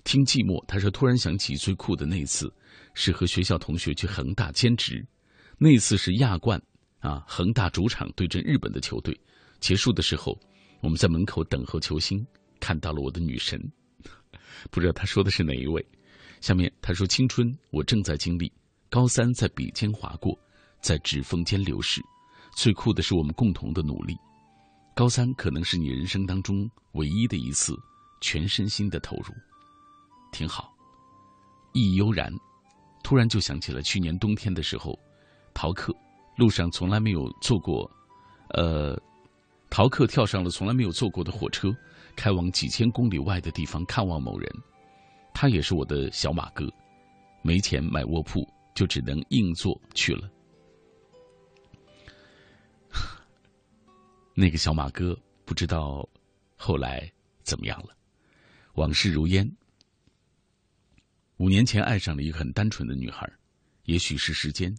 Speaker 2: 听寂寞，他说突然想起最酷的那次，是和学校同学去恒大兼职，那次是亚冠啊，恒大主场对阵日本的球队，结束的时候，我们在门口等候球星，看到了我的女神，不知道他说的是哪一位。下面他说：“青春我正在经历，高三在笔尖划过，在指缝间流逝。最酷的是我们共同的努力。高三可能是你人生当中唯一的一次全身心的投入，挺好。意悠然，突然就想起了去年冬天的时候，逃课路上从来没有坐过，呃，逃课跳上了从来没有坐过的火车，开往几千公里外的地方看望某人。”他也是我的小马哥，没钱买卧铺，就只能硬座去了。那个小马哥不知道后来怎么样了，往事如烟。五年前爱上了一个很单纯的女孩，也许是时间，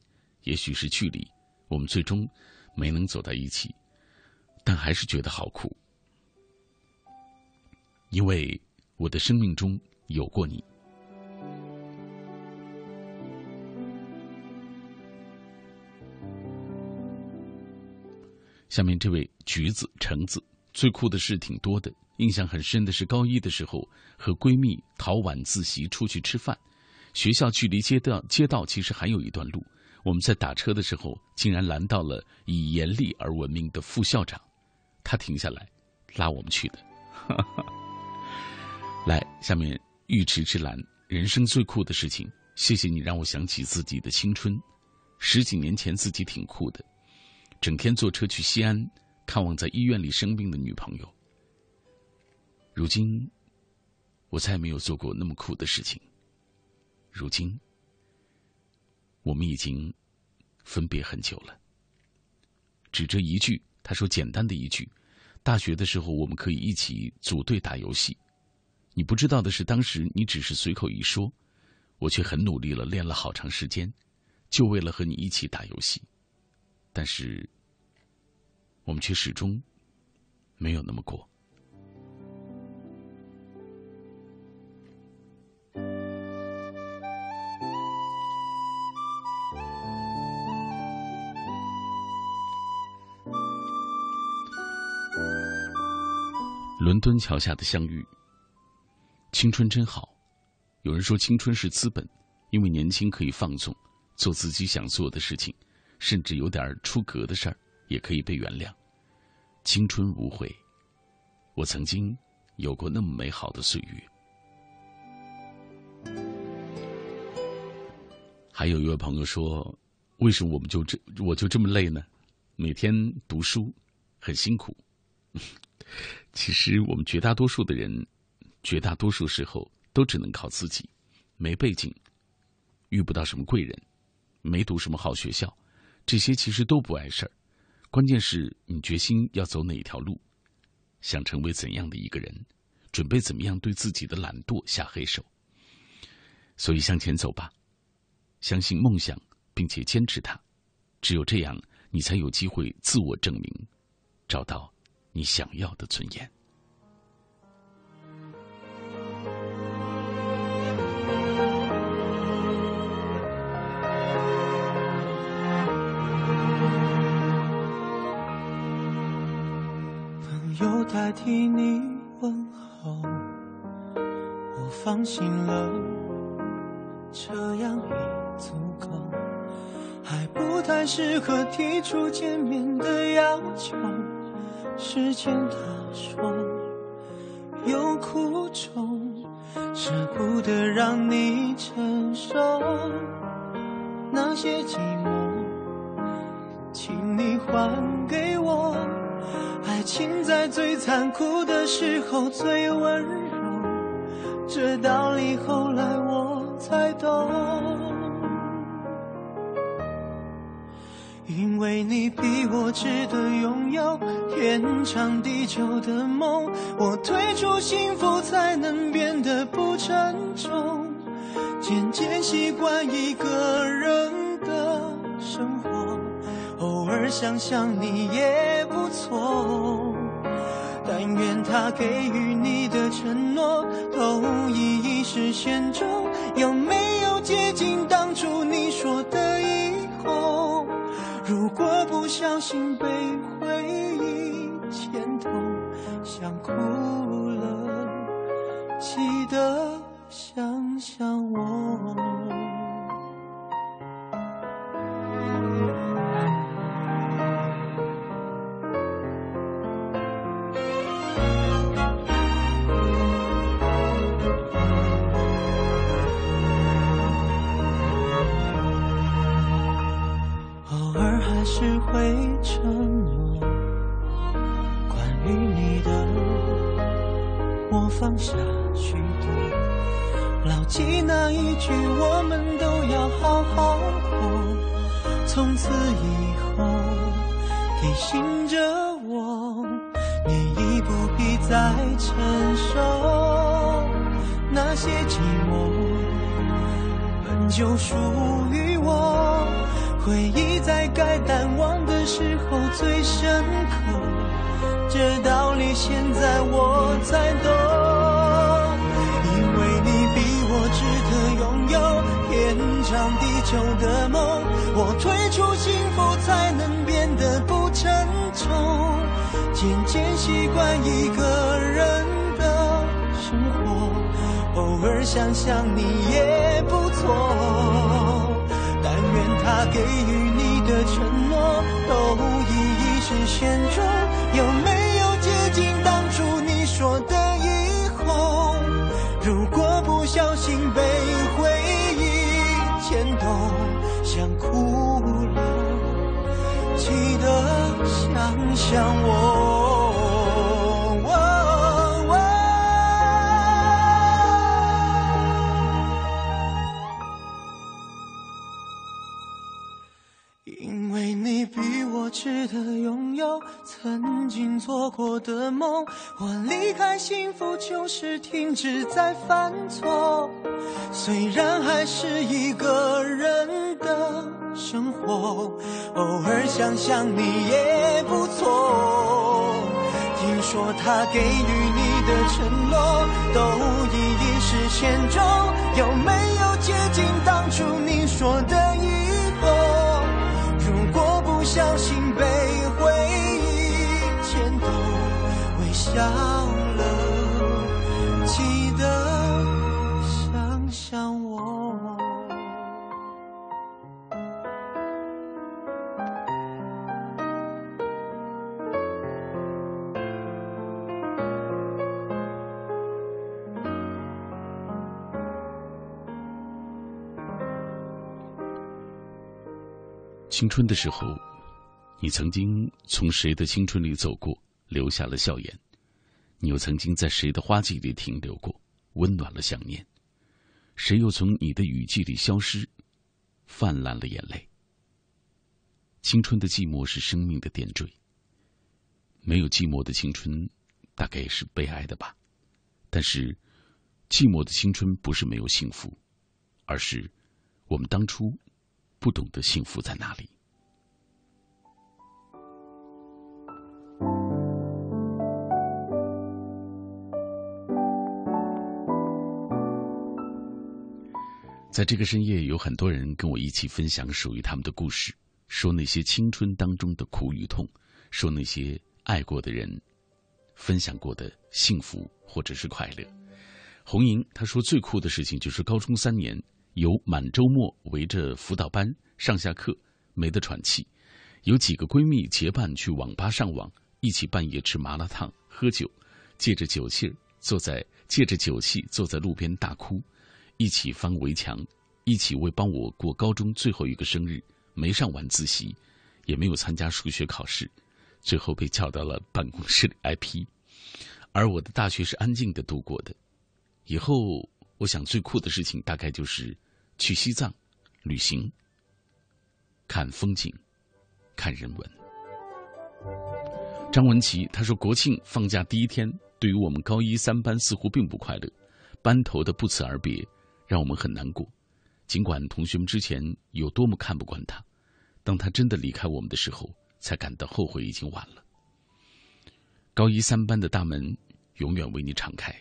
Speaker 2: 也许是距离，我们最终没能走到一起，但还是觉得好酷，因为我的生命中。有过你。下面这位橘子橙子最酷的事挺多的，印象很深的是高一的时候和闺蜜逃晚自习出去吃饭，学校距离街道街道其实还有一段路，我们在打车的时候竟然拦到了以严厉而闻名的副校长，他停下来拉我们去的。来，下面。玉池之蓝，人生最酷的事情。谢谢你让我想起自己的青春，十几年前自己挺酷的，整天坐车去西安看望在医院里生病的女朋友。如今，我再也没有做过那么酷的事情。如今，我们已经分别很久了。只这一句，他说简单的一句，大学的时候我们可以一起组队打游戏。你不知道的是，当时你只是随口一说，我却很努力了，练了好长时间，就为了和你一起打游戏。但是，我们却始终没有那么过。伦敦桥下的相遇。青春真好，有人说青春是资本，因为年轻可以放纵，做自己想做的事情，甚至有点出格的事儿也可以被原谅。青春无悔，我曾经有过那么美好的岁月。还有一位朋友说：“为什么我们就这我就这么累呢？每天读书很辛苦。”其实我们绝大多数的人。绝大多数时候都只能靠自己，没背景，遇不到什么贵人，没读什么好学校，这些其实都不碍事儿。关键是你决心要走哪一条路，想成为怎样的一个人，准备怎么样对自己的懒惰下黑手。所以向前走吧，相信梦想，并且坚持它，只有这样，你才有机会自我证明，找到你想要的尊严。
Speaker 8: 朋友代替你问候，我放心了，这样已足够，还不太适合提出见面的要求。时间他说有苦衷，舍不得让你承受那些寂寞，请你还给我。爱情在最残酷的时候最温柔，这道理后来我才懂。因为你比我值得拥有天长地久的梦，我退出幸福才能变得不沉重，渐渐习惯一个人的生活，偶尔想想你也不错。但愿他给予你的承诺都一一实现中，有没有接近当初你说的？不小心被回忆牵动，想哭了，记得想想我。会承诺，关于你的，我放下许多，牢记那一句，我们都要好好过。从此以后，提醒着我，你已不必再承受那些寂寞，本就属于我。回忆在该淡忘的时候最深刻，这道理现在我才懂。因为你比我值得拥有天长地久的梦，我退出幸福才能变得不沉重，渐渐习惯一个人的生活，偶尔想想你也不错。他给予你的承诺都已一实现中，有没有接近当初你说的以后？如果不小心被回忆牵动，想哭了，记得想想我。值得拥有曾经做过的梦，我离开幸福就是停止在犯错。虽然还是一个人的生活，偶尔想想你也不错。听说他给予你的承诺都一一实现中，有没有接近当初你说的
Speaker 2: 青春的时候。你曾经从谁的青春里走过，留下了笑颜；你又曾经在谁的花季里停留过，温暖了想念。谁又从你的雨季里消失，泛滥了眼泪。青春的寂寞是生命的点缀。没有寂寞的青春，大概也是悲哀的吧。但是，寂寞的青春不是没有幸福，而是我们当初不懂得幸福在哪里。在这个深夜，有很多人跟我一起分享属于他们的故事，说那些青春当中的苦与痛，说那些爱过的人分享过的幸福或者是快乐。红莹她说最酷的事情就是高中三年有满周末围着辅导班上下课没得喘气，有几个闺蜜结伴去网吧上网，一起半夜吃麻辣烫喝酒，借着酒气坐在借着酒气坐在路边大哭。一起翻围墙，一起为帮我过高中最后一个生日，没上晚自习，也没有参加数学考试，最后被叫到了办公室里挨批。而我的大学是安静的度过的。以后我想最酷的事情大概就是去西藏旅行，看风景，看人文。张文琪他说：“国庆放假第一天，对于我们高一三班似乎并不快乐，班头的不辞而别让我们很难过。尽管同学们之前有多么看不惯他，当他真的离开我们的时候，才感到后悔已经晚了。高一三班的大门永远为你敞开。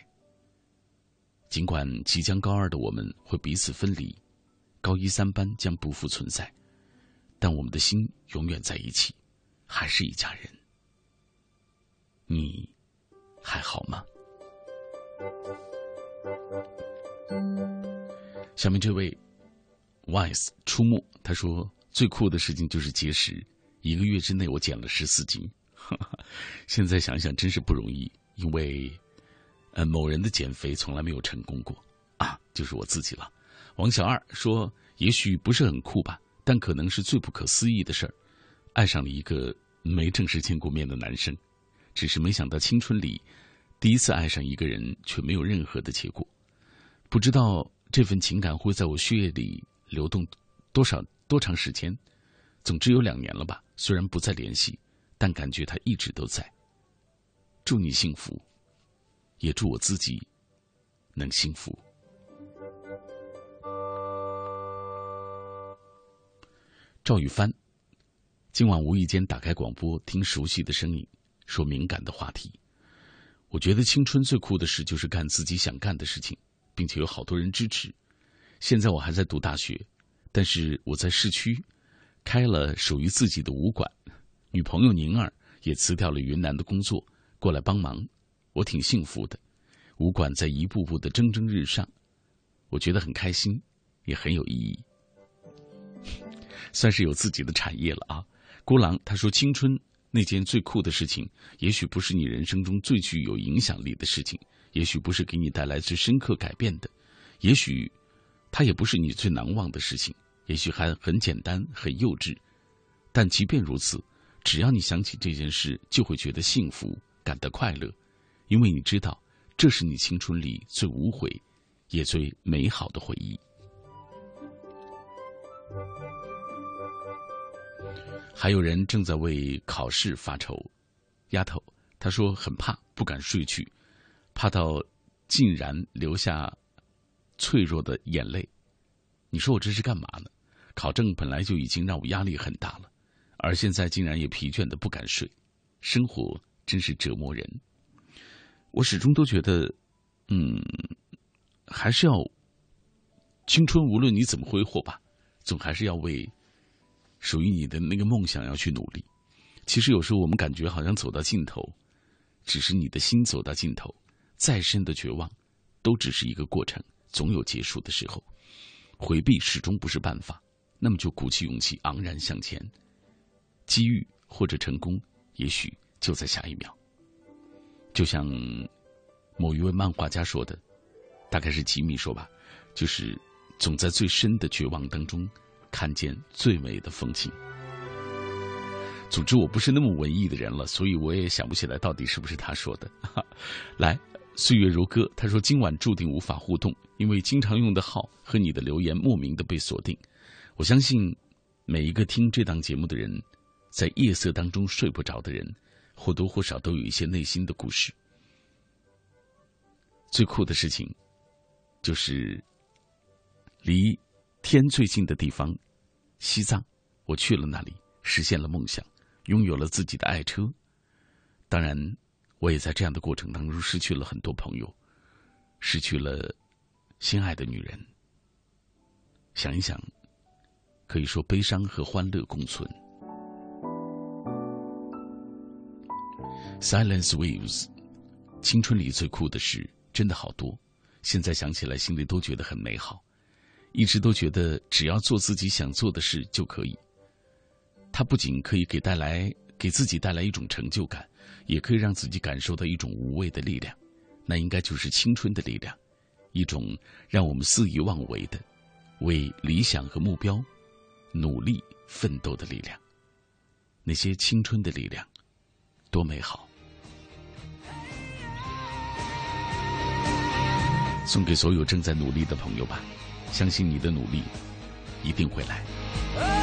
Speaker 2: 尽管即将高二的我们会彼此分离，高一三班将不复存在，但我们的心永远在一起，还是一家人。”你还好吗？下面这位 wise 出没，他说最酷的事情就是节食，一个月之内我减了十四斤。现在想想真是不容易，因为呃某人的减肥从来没有成功过啊，就是我自己了。王小二说，也许不是很酷吧，但可能是最不可思议的事儿，爱上了一个没正式见过面的男生。只是没想到青春里第一次爱上一个人，却没有任何的结果。不知道这份情感会在我血液里流动多少多长时间。总之有两年了吧。虽然不再联系，但感觉他一直都在。祝你幸福，也祝我自己能幸福。赵宇帆，今晚无意间打开广播，听熟悉的声音。说敏感的话题，我觉得青春最酷的事就是干自己想干的事情，并且有好多人支持。现在我还在读大学，但是我在市区开了属于自己的武馆，女朋友宁儿也辞掉了云南的工作过来帮忙，我挺幸福的。武馆在一步步的蒸蒸日上，我觉得很开心，也很有意义，算是有自己的产业了啊。孤狼他说青春。那件最酷的事情，也许不是你人生中最具有影响力的事情，也许不是给你带来最深刻改变的，也许，它也不是你最难忘的事情，也许还很简单、很幼稚，但即便如此，只要你想起这件事，就会觉得幸福，感到快乐，因为你知道，这是你青春里最无悔，也最美好的回忆。还有人正在为考试发愁，丫头，她说很怕，不敢睡去，怕到竟然流下脆弱的眼泪。你说我这是干嘛呢？考证本来就已经让我压力很大了，而现在竟然也疲倦的不敢睡，生活真是折磨人。我始终都觉得，嗯，还是要青春，无论你怎么挥霍吧，总还是要为。属于你的那个梦想要去努力。其实有时候我们感觉好像走到尽头，只是你的心走到尽头。再深的绝望，都只是一个过程，总有结束的时候。回避始终不是办法，那么就鼓起勇气，昂然向前。机遇或者成功，也许就在下一秒。就像某一位漫画家说的，大概是吉米说吧，就是总在最深的绝望当中。看见最美的风景。总之，我不是那么文艺的人了，所以我也想不起来到底是不是他说的。来，岁月如歌，他说今晚注定无法互动，因为经常用的号和你的留言莫名的被锁定。我相信每一个听这档节目的人，在夜色当中睡不着的人，或多或少都有一些内心的故事。最酷的事情，就是离天最近的地方。西藏，我去了那里，实现了梦想，拥有了自己的爱车。当然，我也在这样的过程当中失去了很多朋友，失去了心爱的女人。想一想，可以说悲伤和欢乐共存。Silence waves，青春里最酷的事真的好多，现在想起来心里都觉得很美好。一直都觉得，只要做自己想做的事就可以。它不仅可以给带来给自己带来一种成就感，也可以让自己感受到一种无畏的力量。那应该就是青春的力量，一种让我们肆意妄为的、为理想和目标努力奋斗的力量。那些青春的力量，多美好！送给所有正在努力的朋友吧。相信你的努力一定会来。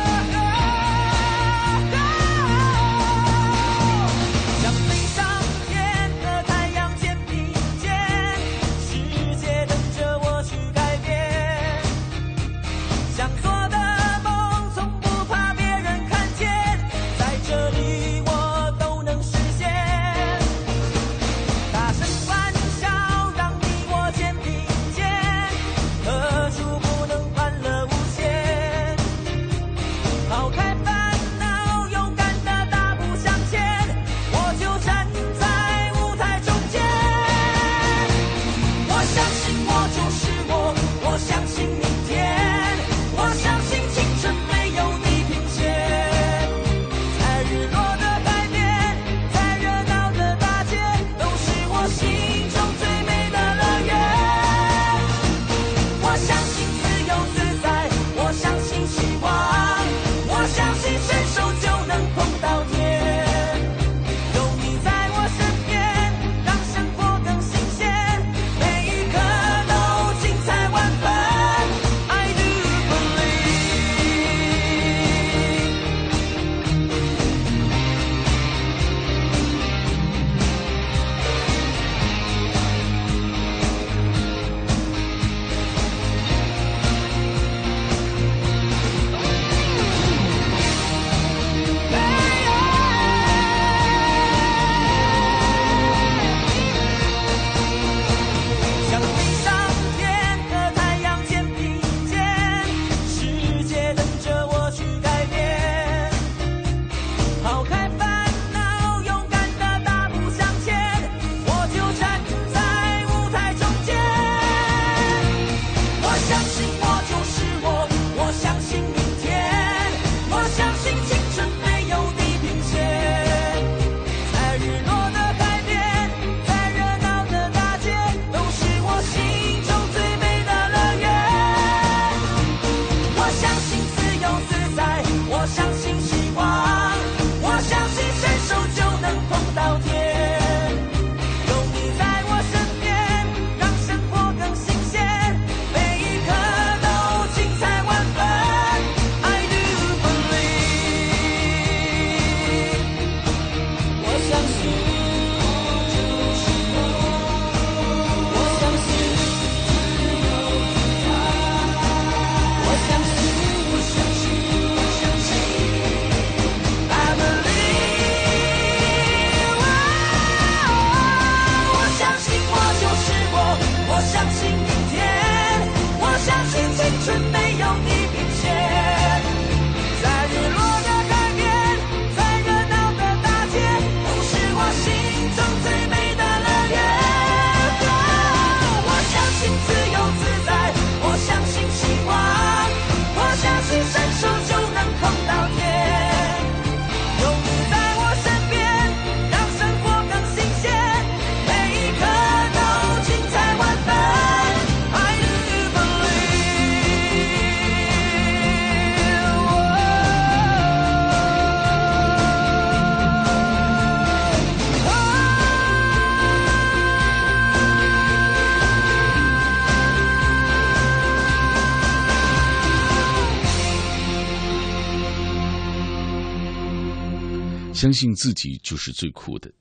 Speaker 2: 相信自己就是最酷的。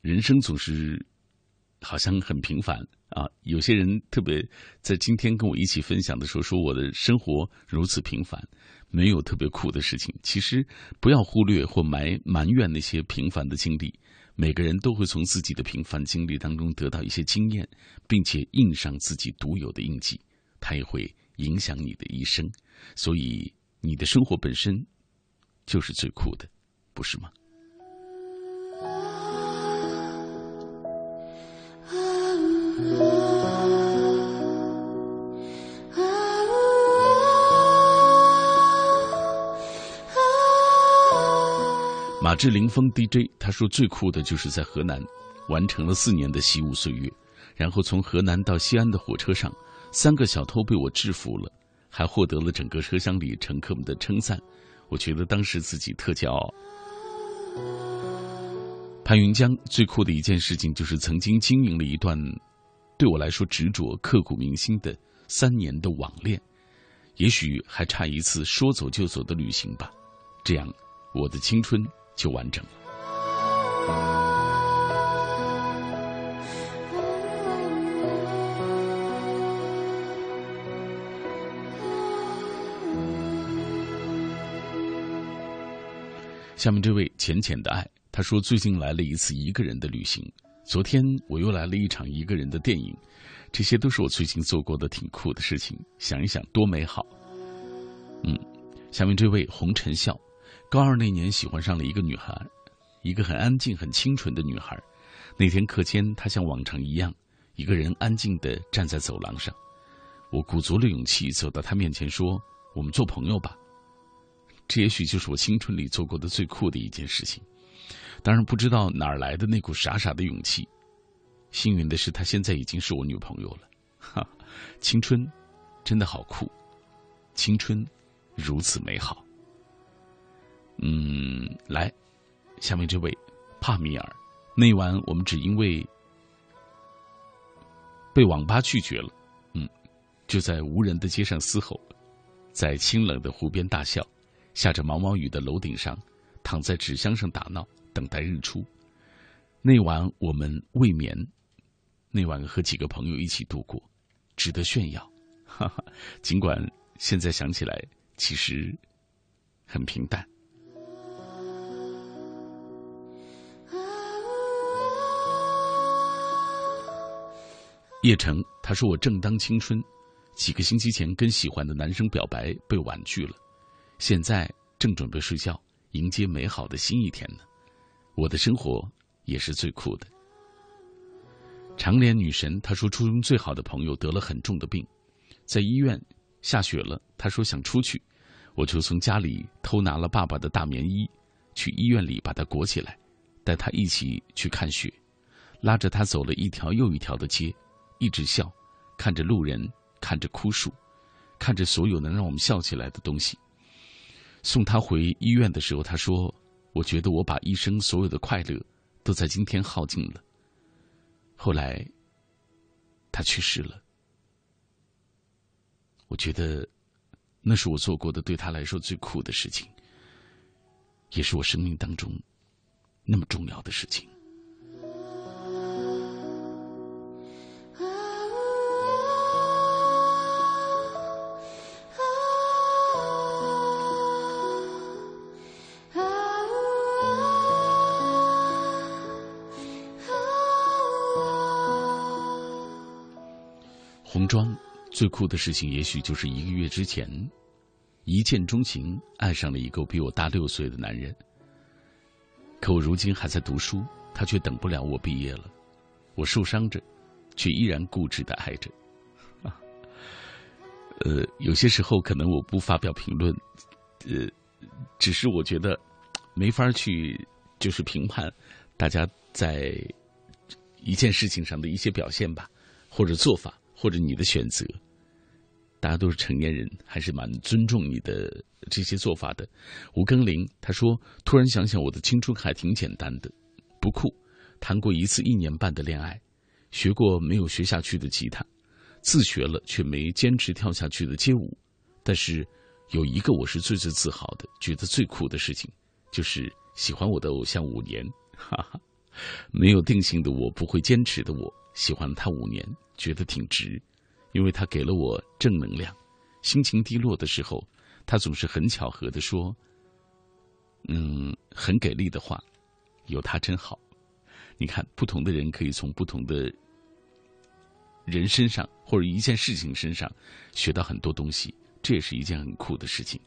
Speaker 2: 人生总是好像很平凡啊。有些人特别在今天跟我一起分享的时候，说我的生活如此平凡，没有特别酷的事情。其实不要忽略或埋埋怨那些平凡的经历。每个人都会从自己的平凡经历当中得到一些经验，并且印上自己独有的印记，它也会影响你的一生。所以，你的生活本身就是最酷的，不是吗？马志凌风 DJ 他说最酷的就是在河南完成了四年的习武岁月，然后从河南到西安的火车上，三个小偷被我制服了，还获得了整个车厢里乘客们的称赞。我觉得当时自己特骄傲。潘云江最酷的一件事情就是曾经经营了一段对我来说执着、刻骨铭心的三年的网恋，也许还差一次说走就走的旅行吧，这样我的青春。就完整了。下面这位浅浅的爱，他说最近来了一次一个人的旅行，昨天我又来了一场一个人的电影，这些都是我最近做过的挺酷的事情，想一想多美好。嗯，下面这位红尘笑。高二那年，喜欢上了一个女孩，一个很安静、很清纯的女孩。那天课间，她像往常一样，一个人安静地站在走廊上。我鼓足了勇气走到她面前，说：“我们做朋友吧。”这也许就是我青春里做过的最酷的一件事情。当然，不知道哪儿来的那股傻傻的勇气。幸运的是，她现在已经是我女朋友了。哈，青春真的好酷，青春如此美好。嗯，来，下面这位帕米尔，那晚我们只因为被网吧拒绝了，嗯，就在无人的街上嘶吼，在清冷的湖边大笑，下着毛毛雨的楼顶上，躺在纸箱上打闹，等待日出。那晚我们未眠，那晚和几个朋友一起度过，值得炫耀。哈哈，尽管现在想起来，其实很平淡。叶城，他说：“我正当青春，几个星期前跟喜欢的男生表白被婉拒了，现在正准备睡觉，迎接美好的新一天呢。我的生活也是最酷的。”长脸女神，她说：“初中最好的朋友得了很重的病，在医院下雪了，她说想出去，我就从家里偷拿了爸爸的大棉衣，去医院里把他裹起来，带他一起去看雪，拉着他走了一条又一条的街。”一直笑，看着路人，看着枯树，看着所有能让我们笑起来的东西。送他回医院的时候，他说：“我觉得我把一生所有的快乐都在今天耗尽了。”后来，他去世了。我觉得，那是我做过的对他来说最苦的事情，也是我生命当中那么重要的事情。装最酷的事情，也许就是一个月之前，一见钟情，爱上了一个比我大六岁的男人。可我如今还在读书，他却等不了我毕业了。我受伤着，却依然固执的爱着。呃，有些时候可能我不发表评论，呃，只是我觉得没法去就是评判大家在一件事情上的一些表现吧，或者做法。或者你的选择，大家都是成年人，还是蛮尊重你的这些做法的。吴庚林他说：“突然想想，我的青春还挺简单的，不酷，谈过一次一年半的恋爱，学过没有学下去的吉他，自学了却没坚持跳下去的街舞。但是有一个我是最最自豪的，觉得最酷的事情，就是喜欢我的偶像五年，哈哈，没有定性的我，不会坚持的我，喜欢了他五年，觉得挺值，因为他给了我正能量。心情低落的时候，他总是很巧合的说：“嗯，很给力的话，有他真好。”你看，不同的人可以从不同的人身上或者一件事情身上学到很多东西，这也是一件很酷的事情。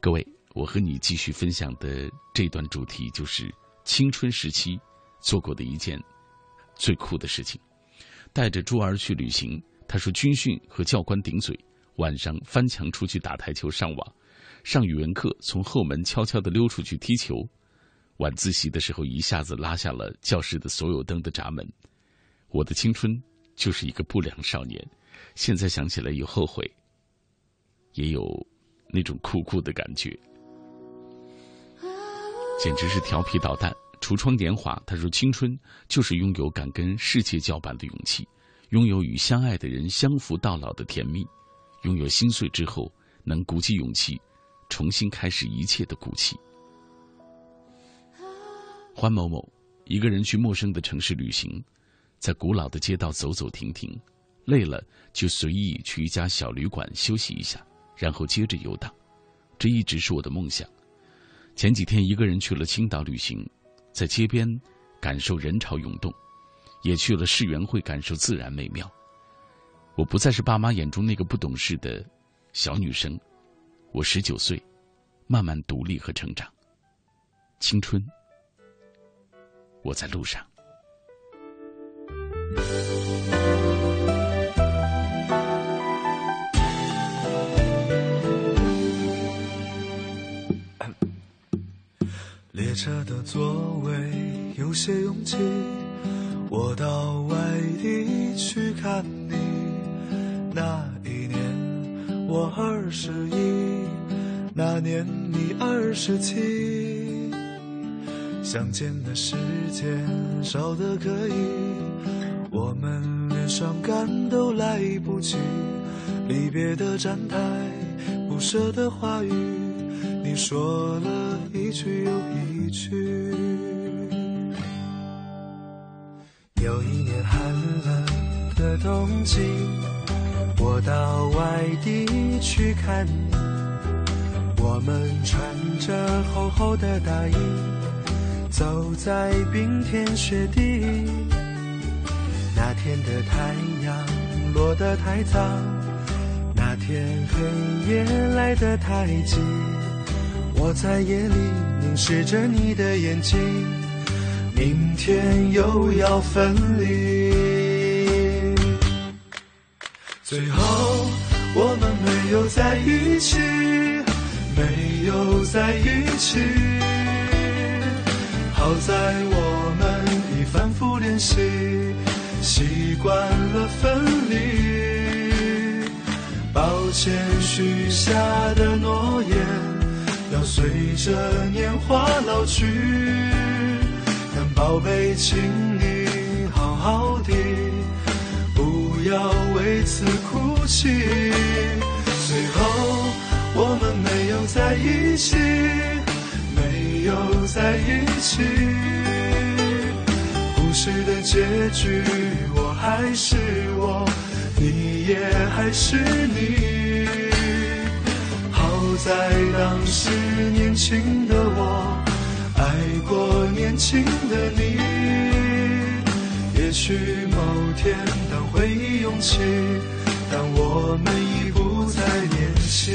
Speaker 2: 各位。我和你继续分享的这段主题就是青春时期做过的一件最酷的事情。带着珠儿去旅行，他说军训和教官顶嘴，晚上翻墙出去打台球上网，上语文课从后门悄悄地溜出去踢球，晚自习的时候一下子拉下了教室的所有灯的闸门。我的青春就是一个不良少年，现在想起来有后悔，也有那种酷酷的感觉。简直是调皮捣蛋，橱窗年华。他说：“青春就是拥有敢跟世界叫板的勇气，拥有与相爱的人相扶到老的甜蜜，拥有心碎之后能鼓起勇气重新开始一切的骨气。”欢某某一个人去陌生的城市旅行，在古老的街道走走停停，累了就随意去一家小旅馆休息一下，然后接着游荡。这一直是我的梦想。前几天一个人去了青岛旅行，在街边感受人潮涌动，也去了世园会感受自然美妙。我不再是爸妈眼中那个不懂事的小女生，我十九岁，慢慢独立和成长。青春，我在路上。
Speaker 6: 列车的座位有些拥挤，我到外地去看你。那一年我二十一，那年你二十七。相见的时间少得可以，我们连伤感都来不及。离别的站台，不舍的话语，你说了一句又一。句。有一年寒冷的冬季，我到外地去看你。我们穿着厚厚的大衣，走在冰天雪地。那天的太阳落得太早，那天黑夜来得太急。我在夜里凝视着你的眼睛，明天又要分离。最后我们没有在一起，没有在一起。好在我们已反复练习，习惯了分离。抱歉许下的诺言。要随着年华老去，但宝贝，请你好好的，不要为此哭泣。最后我们没有在一起，没有在一起。故事的结局，我还是我，你也还是你。在当时年轻的我，爱过年轻的你。也许某天当回忆涌起，当我们已不再年轻。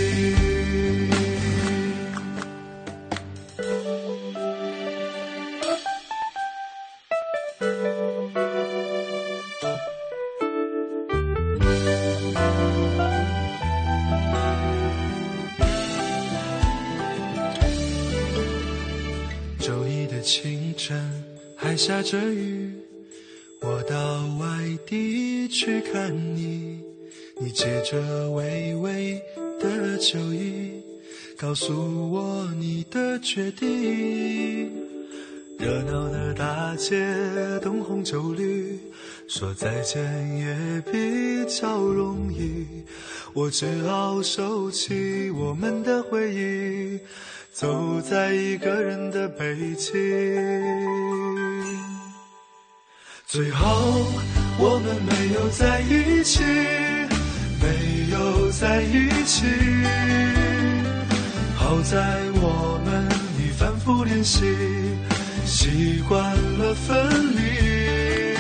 Speaker 6: 下着雨，我到外地去看你。你借着微微的酒意，告诉我你的决定。热闹的大街，灯红酒绿，说再见也比较容易。我只好收起我们的回忆，走在一个人的北京。最后我们没有在一起，没有在一起。好在我们已反复练习，习惯了分离。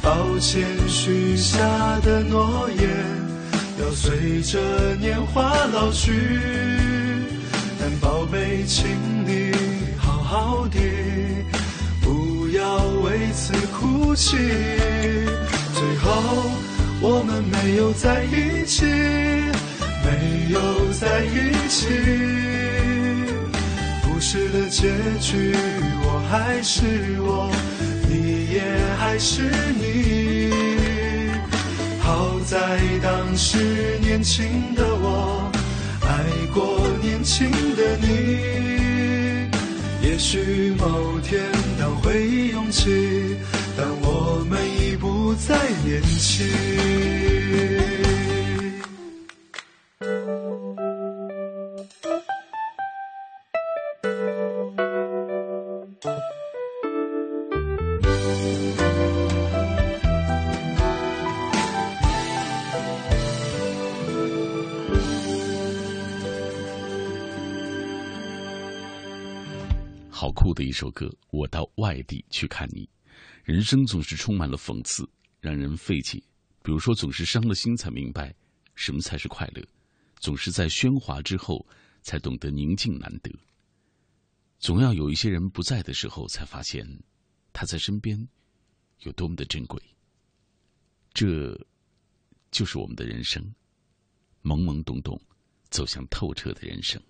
Speaker 6: 抱歉许下的诺言。要随着年华老去，贝，请你好好的，不要为此哭泣。最后，我们没有在一起，没有在一起。故事的结局，我还是我，你也还是你。好在当时年轻的我过年轻的你，也许某天当回忆涌起，但我们已不再年轻。
Speaker 2: 的一首歌，我到外地去看你。人生总是充满了讽刺，让人费解。比如说，总是伤了心才明白什么才是快乐；总是在喧哗之后才懂得宁静难得；总要有一些人不在的时候，才发现他在身边有多么的珍贵。这就是我们的人生，懵懵懂懂走向透彻的人生。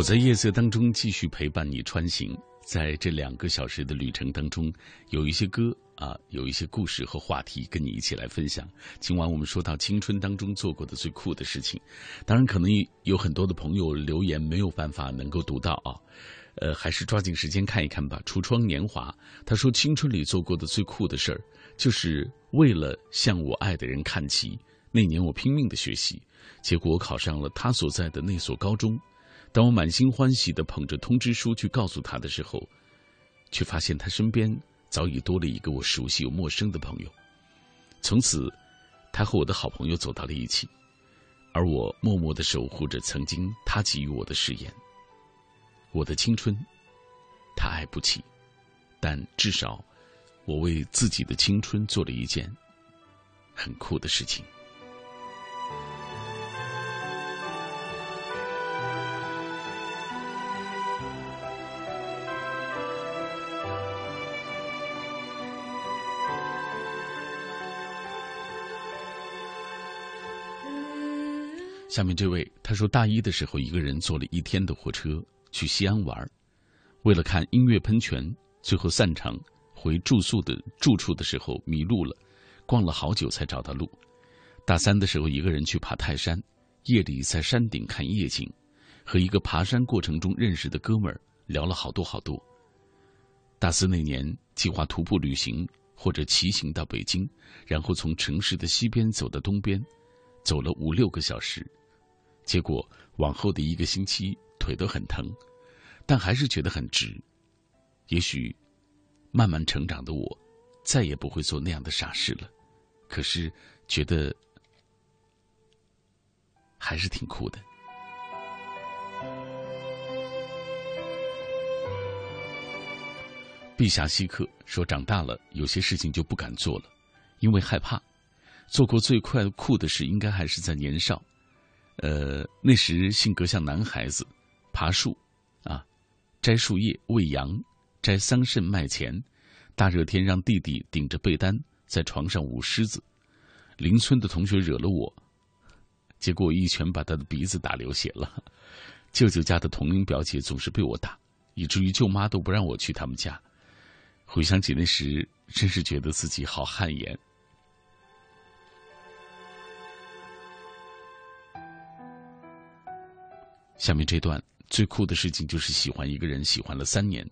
Speaker 2: 我在夜色当中继续陪伴你穿行，在这两个小时的旅程当中，有一些歌啊，有一些故事和话题跟你一起来分享。今晚我们说到青春当中做过的最酷的事情，当然可能有很多的朋友留言没有办法能够读到啊，呃，还是抓紧时间看一看吧。橱窗年华，他说青春里做过的最酷的事儿，就是为了向我爱的人看齐。那年我拼命的学习，结果考上了他所在的那所高中。当我满心欢喜的捧着通知书去告诉他的时候，却发现他身边早已多了一个我熟悉又陌生的朋友。从此，他和我的好朋友走到了一起，而我默默的守护着曾经他给予我的誓言。我的青春，他爱不起，但至少，我为自己的青春做了一件很酷的事情。下面这位他说，大一的时候，一个人坐了一天的火车去西安玩，为了看音乐喷泉，最后散场回住宿的住处的时候迷路了，逛了好久才找到路。大三的时候，一个人去爬泰山，夜里在山顶看夜景，和一个爬山过程中认识的哥们儿聊了好多好多。大四那年，计划徒步旅行或者骑行到北京，然后从城市的西边走到东边，走了五六个小时。结果往后的一个星期腿都很疼，但还是觉得很值。也许慢慢成长的我，再也不会做那样的傻事了。可是觉得还是挺酷的。碧霞稀客说：“长大了，有些事情就不敢做了，因为害怕。做过最快酷的事，应该还是在年少。”呃，那时性格像男孩子，爬树，啊，摘树叶喂羊，摘桑葚卖钱。大热天让弟弟顶着被单在床上舞狮子。邻村的同学惹了我，结果我一拳把他的鼻子打流血了。舅舅家的同龄表姐总是被我打，以至于舅妈都不让我去他们家。回想起那时，真是觉得自己好汗颜。下面这段最酷的事情就是喜欢一个人，喜欢了三年，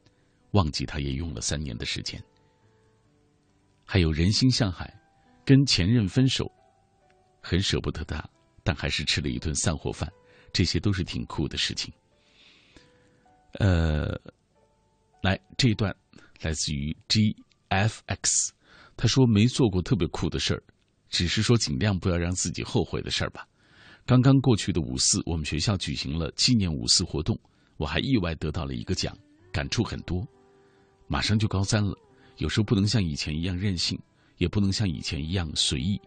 Speaker 2: 忘记他也用了三年的时间。还有人心向海，跟前任分手，很舍不得他，但还是吃了一顿散伙饭，这些都是挺酷的事情。呃，来这一段来自于 GFX，他说没做过特别酷的事儿，只是说尽量不要让自己后悔的事儿吧。刚刚过去的五四，我们学校举行了纪念五四活动，我还意外得到了一个奖，感触很多。马上就高三了，有时候不能像以前一样任性，也不能像以前一样随意，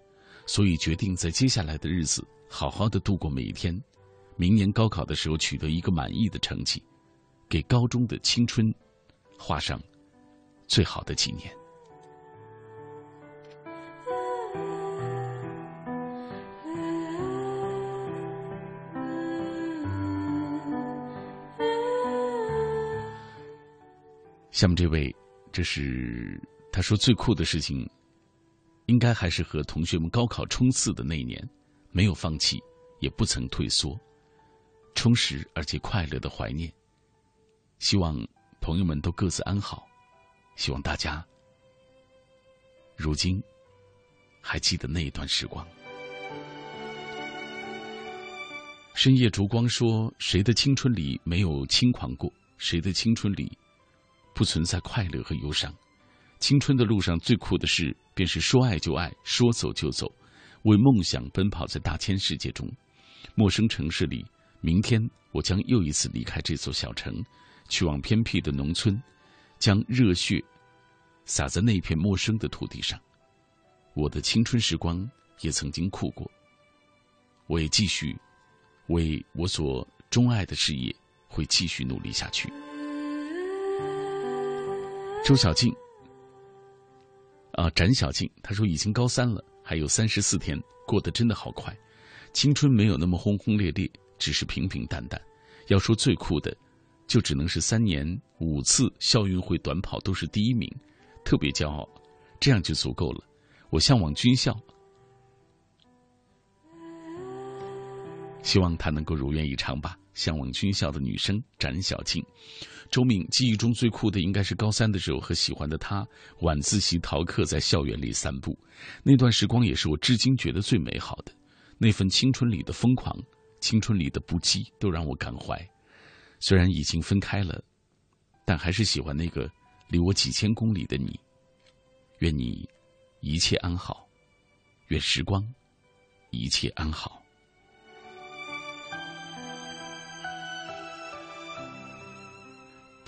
Speaker 2: 所以决定在接下来的日子好好的度过每一天。明年高考的时候取得一个满意的成绩，给高中的青春画上最好的纪念。下面这位，这是他说最酷的事情，应该还是和同学们高考冲刺的那一年，没有放弃，也不曾退缩，充实而且快乐的怀念。希望朋友们都各自安好，希望大家如今还记得那一段时光。深夜烛光说：“谁的青春里没有轻狂过？谁的青春里？”不存在快乐和忧伤，青春的路上最酷的事，便是说爱就爱，说走就走，为梦想奔跑在大千世界中。陌生城市里，明天我将又一次离开这座小城，去往偏僻的农村，将热血洒在那片陌生的土地上。我的青春时光也曾经酷过，我也继续为我所钟爱的事业会继续努力下去。周小静，啊，展小静，她说已经高三了，还有三十四天，过得真的好快。青春没有那么轰轰烈烈，只是平平淡淡。要说最酷的，就只能是三年五次校运会短跑都是第一名，特别骄傲，这样就足够了。我向往军校，希望他能够如愿以偿吧。向往军校的女生展小静。周敏记忆中最酷的应该是高三的时候和喜欢的他晚自习逃课在校园里散步，那段时光也是我至今觉得最美好的。那份青春里的疯狂，青春里的不羁，都让我感怀。虽然已经分开了，但还是喜欢那个离我几千公里的你。愿你一切安好，愿时光一切安好。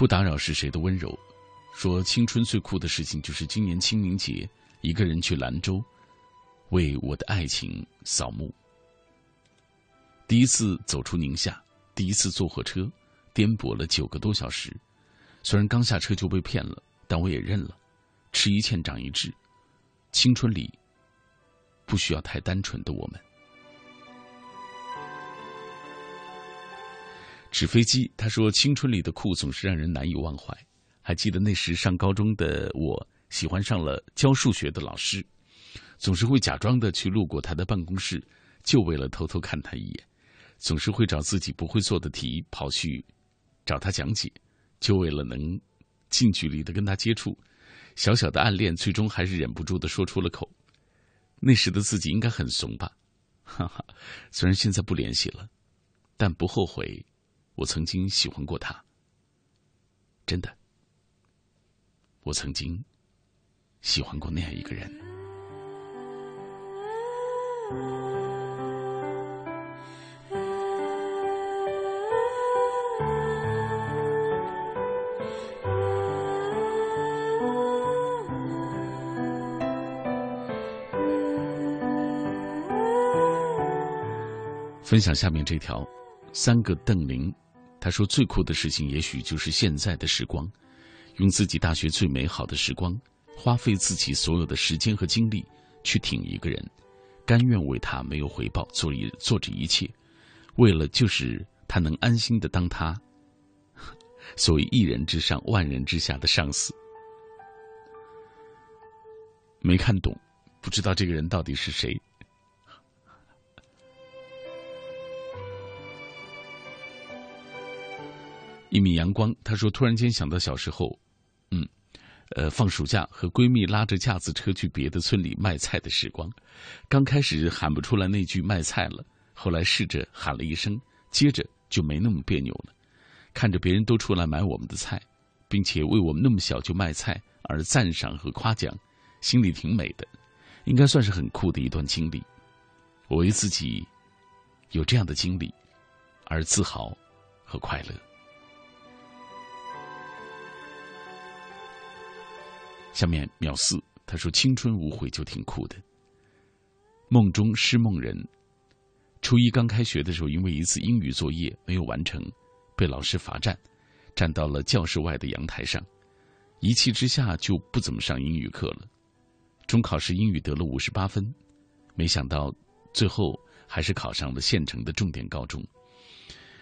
Speaker 2: 不打扰是谁的温柔？说青春最酷的事情就是今年清明节，一个人去兰州，为我的爱情扫墓。第一次走出宁夏，第一次坐火车，颠簸了九个多小时。虽然刚下车就被骗了，但我也认了。吃一堑长一智，青春里不需要太单纯的我们。纸飞机，他说：“青春里的酷总是让人难以忘怀。还记得那时上高中的我，喜欢上了教数学的老师，总是会假装的去路过他的办公室，就为了偷偷看他一眼；总是会找自己不会做的题跑去找他讲解，就为了能近距离的跟他接触。小小的暗恋，最终还是忍不住的说出了口。那时的自己应该很怂吧？哈哈，虽然现在不联系了，但不后悔。”我曾经喜欢过他，真的，我曾经喜欢过那样一个人。分享下面这条，三个邓玲。他说：“最酷的事情，也许就是现在的时光，用自己大学最美好的时光，花费自己所有的时间和精力去挺一个人，甘愿为他没有回报做一做这一切，为了就是他能安心的当他 所谓一人之上万人之下的上司。”没看懂，不知道这个人到底是谁。一米阳光他说：“突然间想到小时候，嗯，呃，放暑假和闺蜜拉着架子车去别的村里卖菜的时光。刚开始喊不出来那句卖菜了，后来试着喊了一声，接着就没那么别扭了。看着别人都出来买我们的菜，并且为我们那么小就卖菜而赞赏和夸奖，心里挺美的，应该算是很酷的一段经历。我为自己有这样的经历而自豪和快乐。”下面秒四，他说：“青春无悔就挺酷的。梦中失梦人，初一刚开学的时候，因为一次英语作业没有完成，被老师罚站，站到了教室外的阳台上，一气之下就不怎么上英语课了。中考时英语得了五十八分，没想到最后还是考上了县城的重点高中。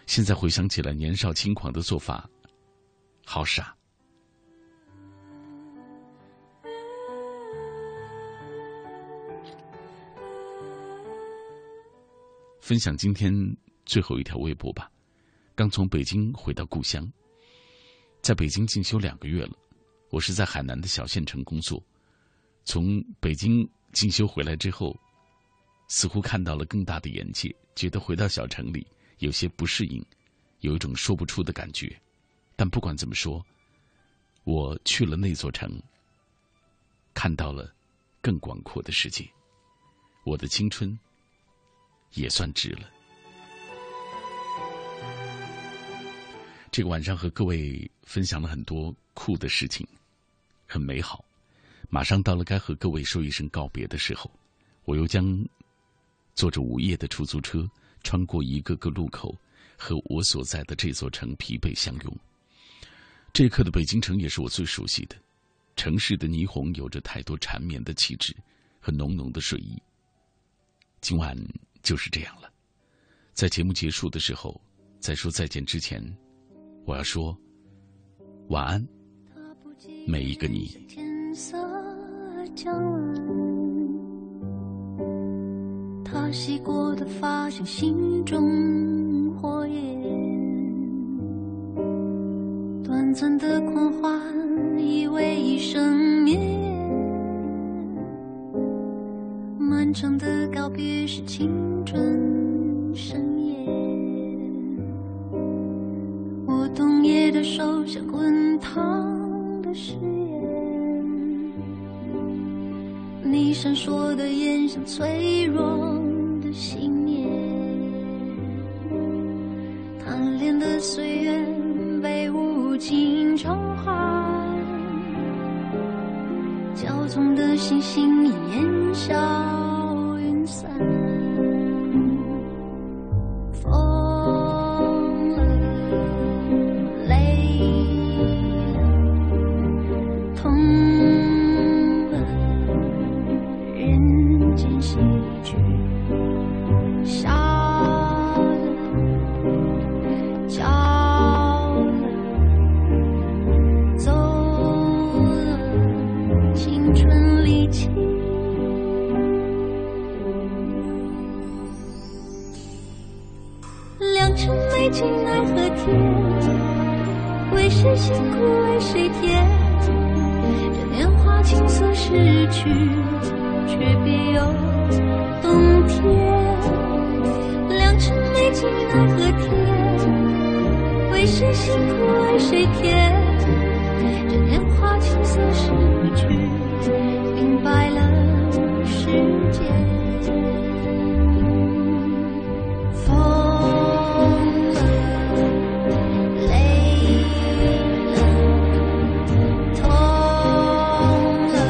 Speaker 2: 现在回想起来，年少轻狂的做法，好傻。”分享今天最后一条微博吧。刚从北京回到故乡，在北京进修两个月了。我是在海南的小县城工作。从北京进修回来之后，似乎看到了更大的眼界，觉得回到小城里有些不适应，有一种说不出的感觉。但不管怎么说，我去了那座城，看到了更广阔的世界。我的青春。也算值了。这个晚上和各位分享了很多酷的事情，很美好。马上到了该和各位说一声告别的时候，我又将坐着午夜的出租车，穿过一个个路口，和我所在的这座城疲惫相拥。这一刻的北京城也是我最熟悉的，城市的霓虹有着太多缠绵的气质和浓浓的睡意。今晚。就是这样了，在节目结束的时候，在说再见之前，我要说晚安，每一个你。
Speaker 7: 天色将他洗过的发像心中火焰，短暂的狂欢以为一生眠。漫长的告别是青春盛宴，我冬夜的手像滚烫的誓言，你闪烁的眼像脆弱的信念，贪恋的岁月被无情偿还，骄纵的星星烟消。